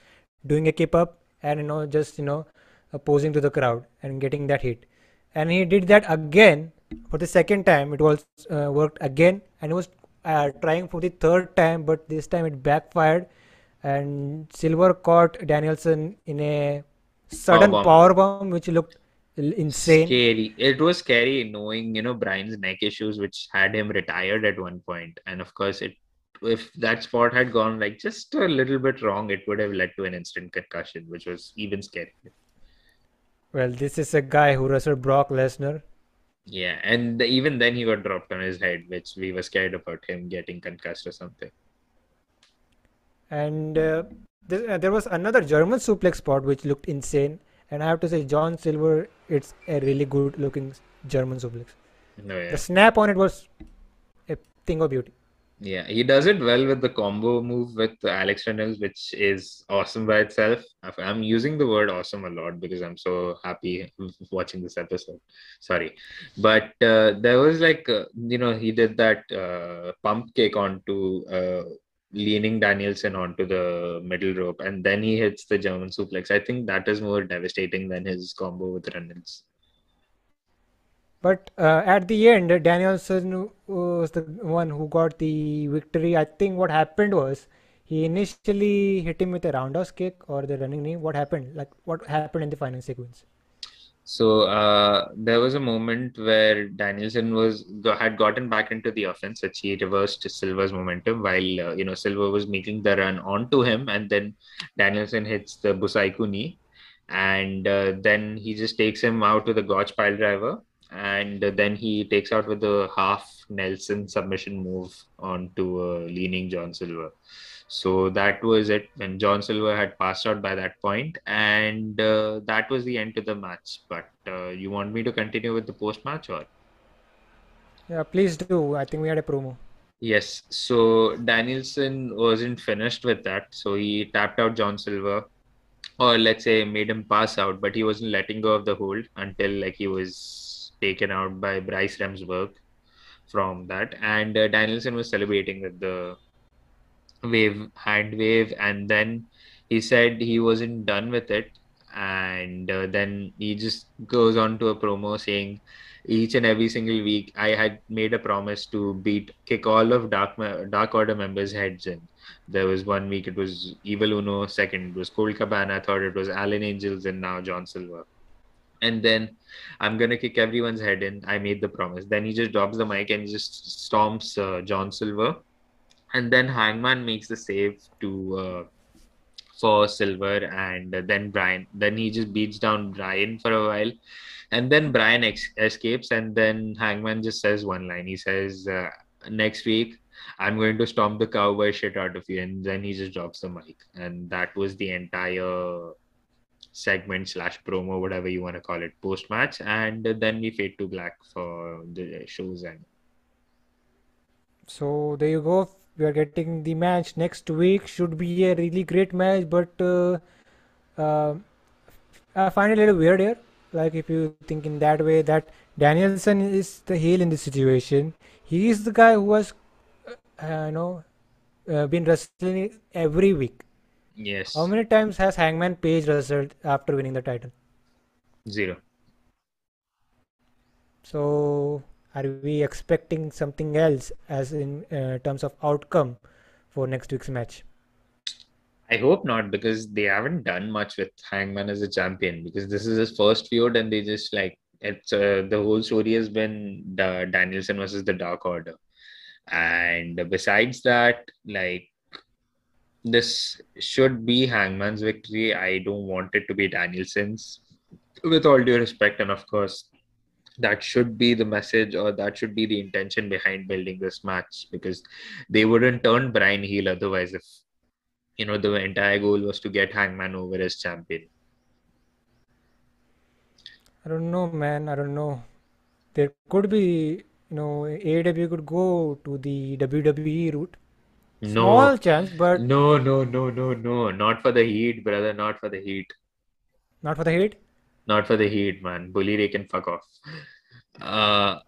doing a kip up, and you know, just you know, opposing to the crowd and getting that hit. And he did that again for the second time. It was uh, worked again, and he was uh, trying for the third time, but this time it backfired. And Silver caught Danielson in a Power sudden bomb. power bomb, which looked insane. Scary. It was scary knowing, you know, Bryan's neck issues, which had him retired at one point. And of course, it if that spot had gone like just a little bit wrong, it would have led to an instant concussion, which was even scarier. Well, this is a guy who wrestled Brock Lesnar. Yeah, and even then he got dropped on his head, which we were scared about him getting concussed or something. And uh, there, uh, there was another German suplex spot which looked insane. And I have to say, John Silver, it's a really good looking German suplex. No, yeah. The snap on it was a thing of beauty. Yeah, he does it well with the combo move with Alex Reynolds, which is awesome by itself. I'm using the word awesome a lot because I'm so happy watching this episode. Sorry. But uh, there was like, uh, you know, he did that uh, pump kick onto uh, leaning Danielson onto the middle rope, and then he hits the German suplex. I think that is more devastating than his combo with Reynolds. But uh, at the end, Danielson was the one who got the victory. I think what happened was he initially hit him with a roundhouse kick or the running knee. What happened? Like, what happened in the final sequence? So uh, there was a moment where Danielson was had gotten back into the offense, which he reversed Silver's momentum while uh, you know Silver was making the run onto him, and then Danielson hits the Busaiku knee, and uh, then he just takes him out with a Gotch pile driver, and then he takes out with the half Nelson submission move onto uh, leaning John Silver. So that was it when John Silver had passed out by that point, and uh, that was the end to the match. But uh, you want me to continue with the post match or? Yeah, please do. I think we had a promo. Yes, so Danielson wasn't finished with that, so he tapped out John Silver, or let's say made him pass out, but he wasn't letting go of the hold until like he was taken out by Bryce Remsburg from that, and uh, Danielson was celebrating with the wave hand wave. And then he said he wasn't done with it. And uh, then he just goes on to a promo saying each and every single week i had made a promise to beat kick all of dark dark order members heads in. There was one week it was evil uno second it was Colt cabana third it was alan angels and now john silver and then i'm gonna kick everyone's head in. I made the promise. Then he just drops the mic and just stomps uh, john silver. And then Hangman makes the save to uh, for Silver, and then Bryan. Then he just beats down Bryan for a while, and then Bryan ex- escapes, and then Hangman just says one line. He says, uh, "Next week, I'm going to stomp the cowboy shit out of you," and then he just drops the mic, and that was the entire segment slash promo, whatever you want to call it, post match, and then we fade to black for the show's end. So there you go. We are getting the match next week. Should be a really great match, but uh, uh, I find it a little weird here. Like if you think in that way, that Danielson is the heel in this situation. He is the guy who has, uh, you know, uh, been wrestling every week. Yes, How many times has Hangman Page wrestled after winning the title? zero. So are we expecting something else as in uh, terms of outcome for next week's match? I hope not because they haven't done much with Hangman as a champion because this is his first feud and they just like it's uh, the whole story has been the Danielson versus the Dark Order. And besides that, like this should be Hangman's victory. I don't want it to be Danielson's with all due respect. And of course, that should be the message or that should be the intention behind building this match because they wouldn't turn Bryan heel otherwise if you know the entire goal was to get Hangman over as champion. I don't know, man. I don't know. There could be, you know, AEW could go to the WWE route. No, Small chance, but no, no, no, no, no. Not for the heat, brother. Not for the heat. not for the heat. Not for the heat, man. Bully Ray can fuck off. Uh,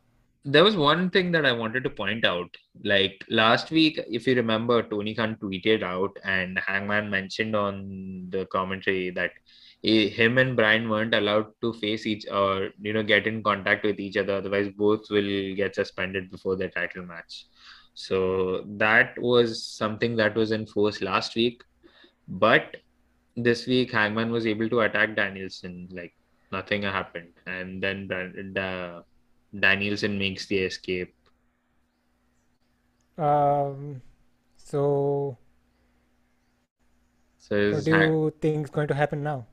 there was one thing that I wanted to point out. Like last week, if you remember, Tony Khan tweeted out and Hangman mentioned on the commentary that he, him and Bryan weren't allowed to face each or you know get in contact with each other. Otherwise, both will get suspended before their title match. So that was something that was enforced last week, but this week Hangman was able to attack Danielson like nothing happened, and then Danielson makes the escape. Um, so So what do you think is going to happen now?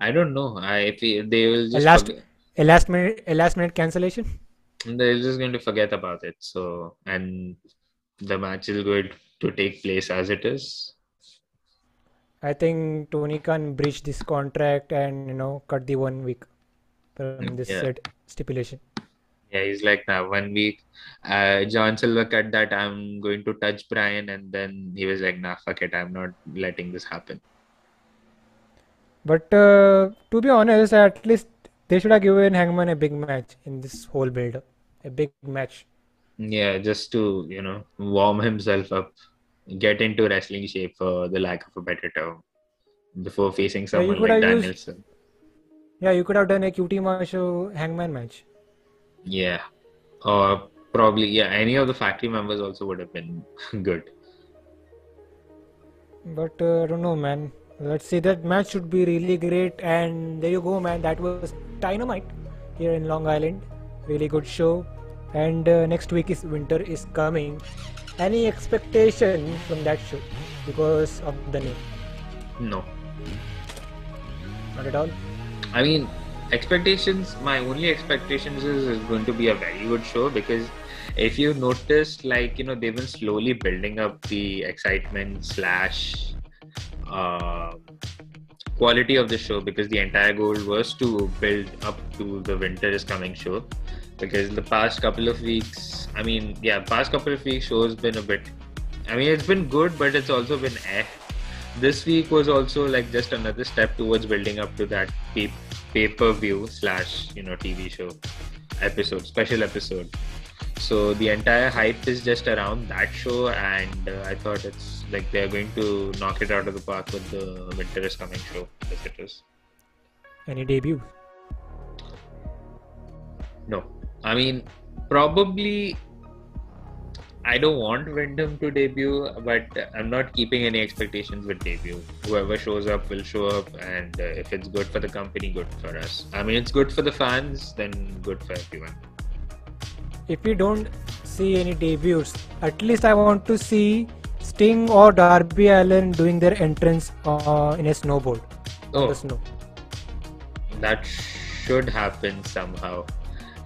I don't know. I feel they will just A last, a last minute, a last minute cancellation. They're just going to forget about it. So and the match is going to take place as it is. I think Tony can breach this contract and you know cut the one week from this Yeah. stipulation. Yeah, he's like now one week. Uh, John Silver cut that I'm going to touch Bryan, and then he was like, "Nah, fuck it, I'm not letting this happen." But uh, to be honest, at least they should have given Hangman a big match in this whole build-up. A big match. Yeah, just to you know warm himself up, get into wrestling shape for the lack of a better term, before facing Yeah, someone could like have used- Danielson. Yeah, you could have done a QT Marshall Hangman match. Yeah, or probably yeah, any of the factory members also would have been good. But uh, I don't know, man. Let's see. That match should be really great. And there you go, man. That was Dynamite here in Long Island. Really good show. And uh, next week is winter is coming. Any expectation from that show because of the name? No, Not at all. I mean, expectations. My only expectations is it's going to be a very good show because if you noticed, like you know, they've been slowly building up the excitement slash uh, quality of the show because the entire goal was to build up to the winter is coming show. Because the past couple of weeks, I mean, yeah, past couple of weeks shows been a bit. I mean, it's been good, but it's also been eh this week was also like just another step towards building up to that pay- pay-per-view slash you know tv show episode special episode so the entire hype is just around that show and uh, i thought it's like they're going to knock it out of the park with the winter is coming show as it is Any debut? no i mean probably I don't want Windham to debut, but I'm not keeping any expectations with debut. Whoever shows up will show up, and uh, if it's good for the company, good for us. I mean, it's good for the fans, then good for everyone. If we don't see any debuts, at least I want to see Sting or Darby Allin doing their entrance uh, in a snowboard. Oh, snow. that should happen somehow.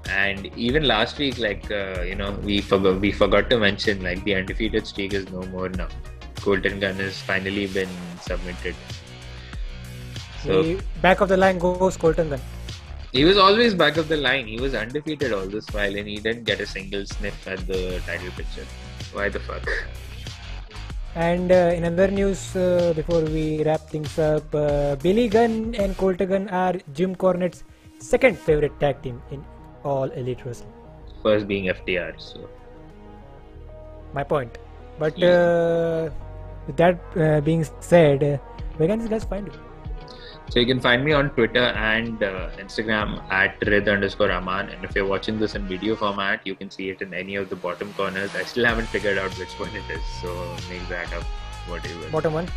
And even last week, like uh, you know, we forgot we forgot to mention like the undefeated streak is no more now. Colten Gunn has finally been submitted. So The back of the line goes Colten Gunn. He was always back of the line. He was undefeated all this while, and he didn't get a single sniff at the title picture. Why the fuck? And uh, in other news, uh, before we wrap things up, uh, Billy Gunn and Colten Gunn are Jim Cornette's second favorite tag team in all Elite Wrestling. First being FTR. So My point. But Yeah. uh, with that uh, being said, where can these guys find you? So you can find me on Twitter and uh, Instagram at Rid underscore Aman. And if you're watching this in video format, you can see it in any of the bottom corners. I still haven't figured out which one it is, so make that up. Whatever. Bottom one.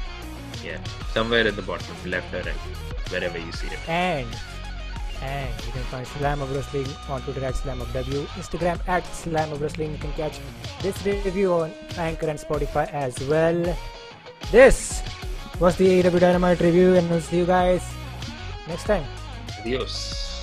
Yeah, somewhere at the bottom, left or right, wherever you see it. And and you can find Slamhub Wrestling on Twitter at SlamhubW, Instagram at Slamhub Wrestling. You can catch this review on Anchor and Spotify as well. This was the AEW Dynamite review, and we'll see you guys next time. Adios.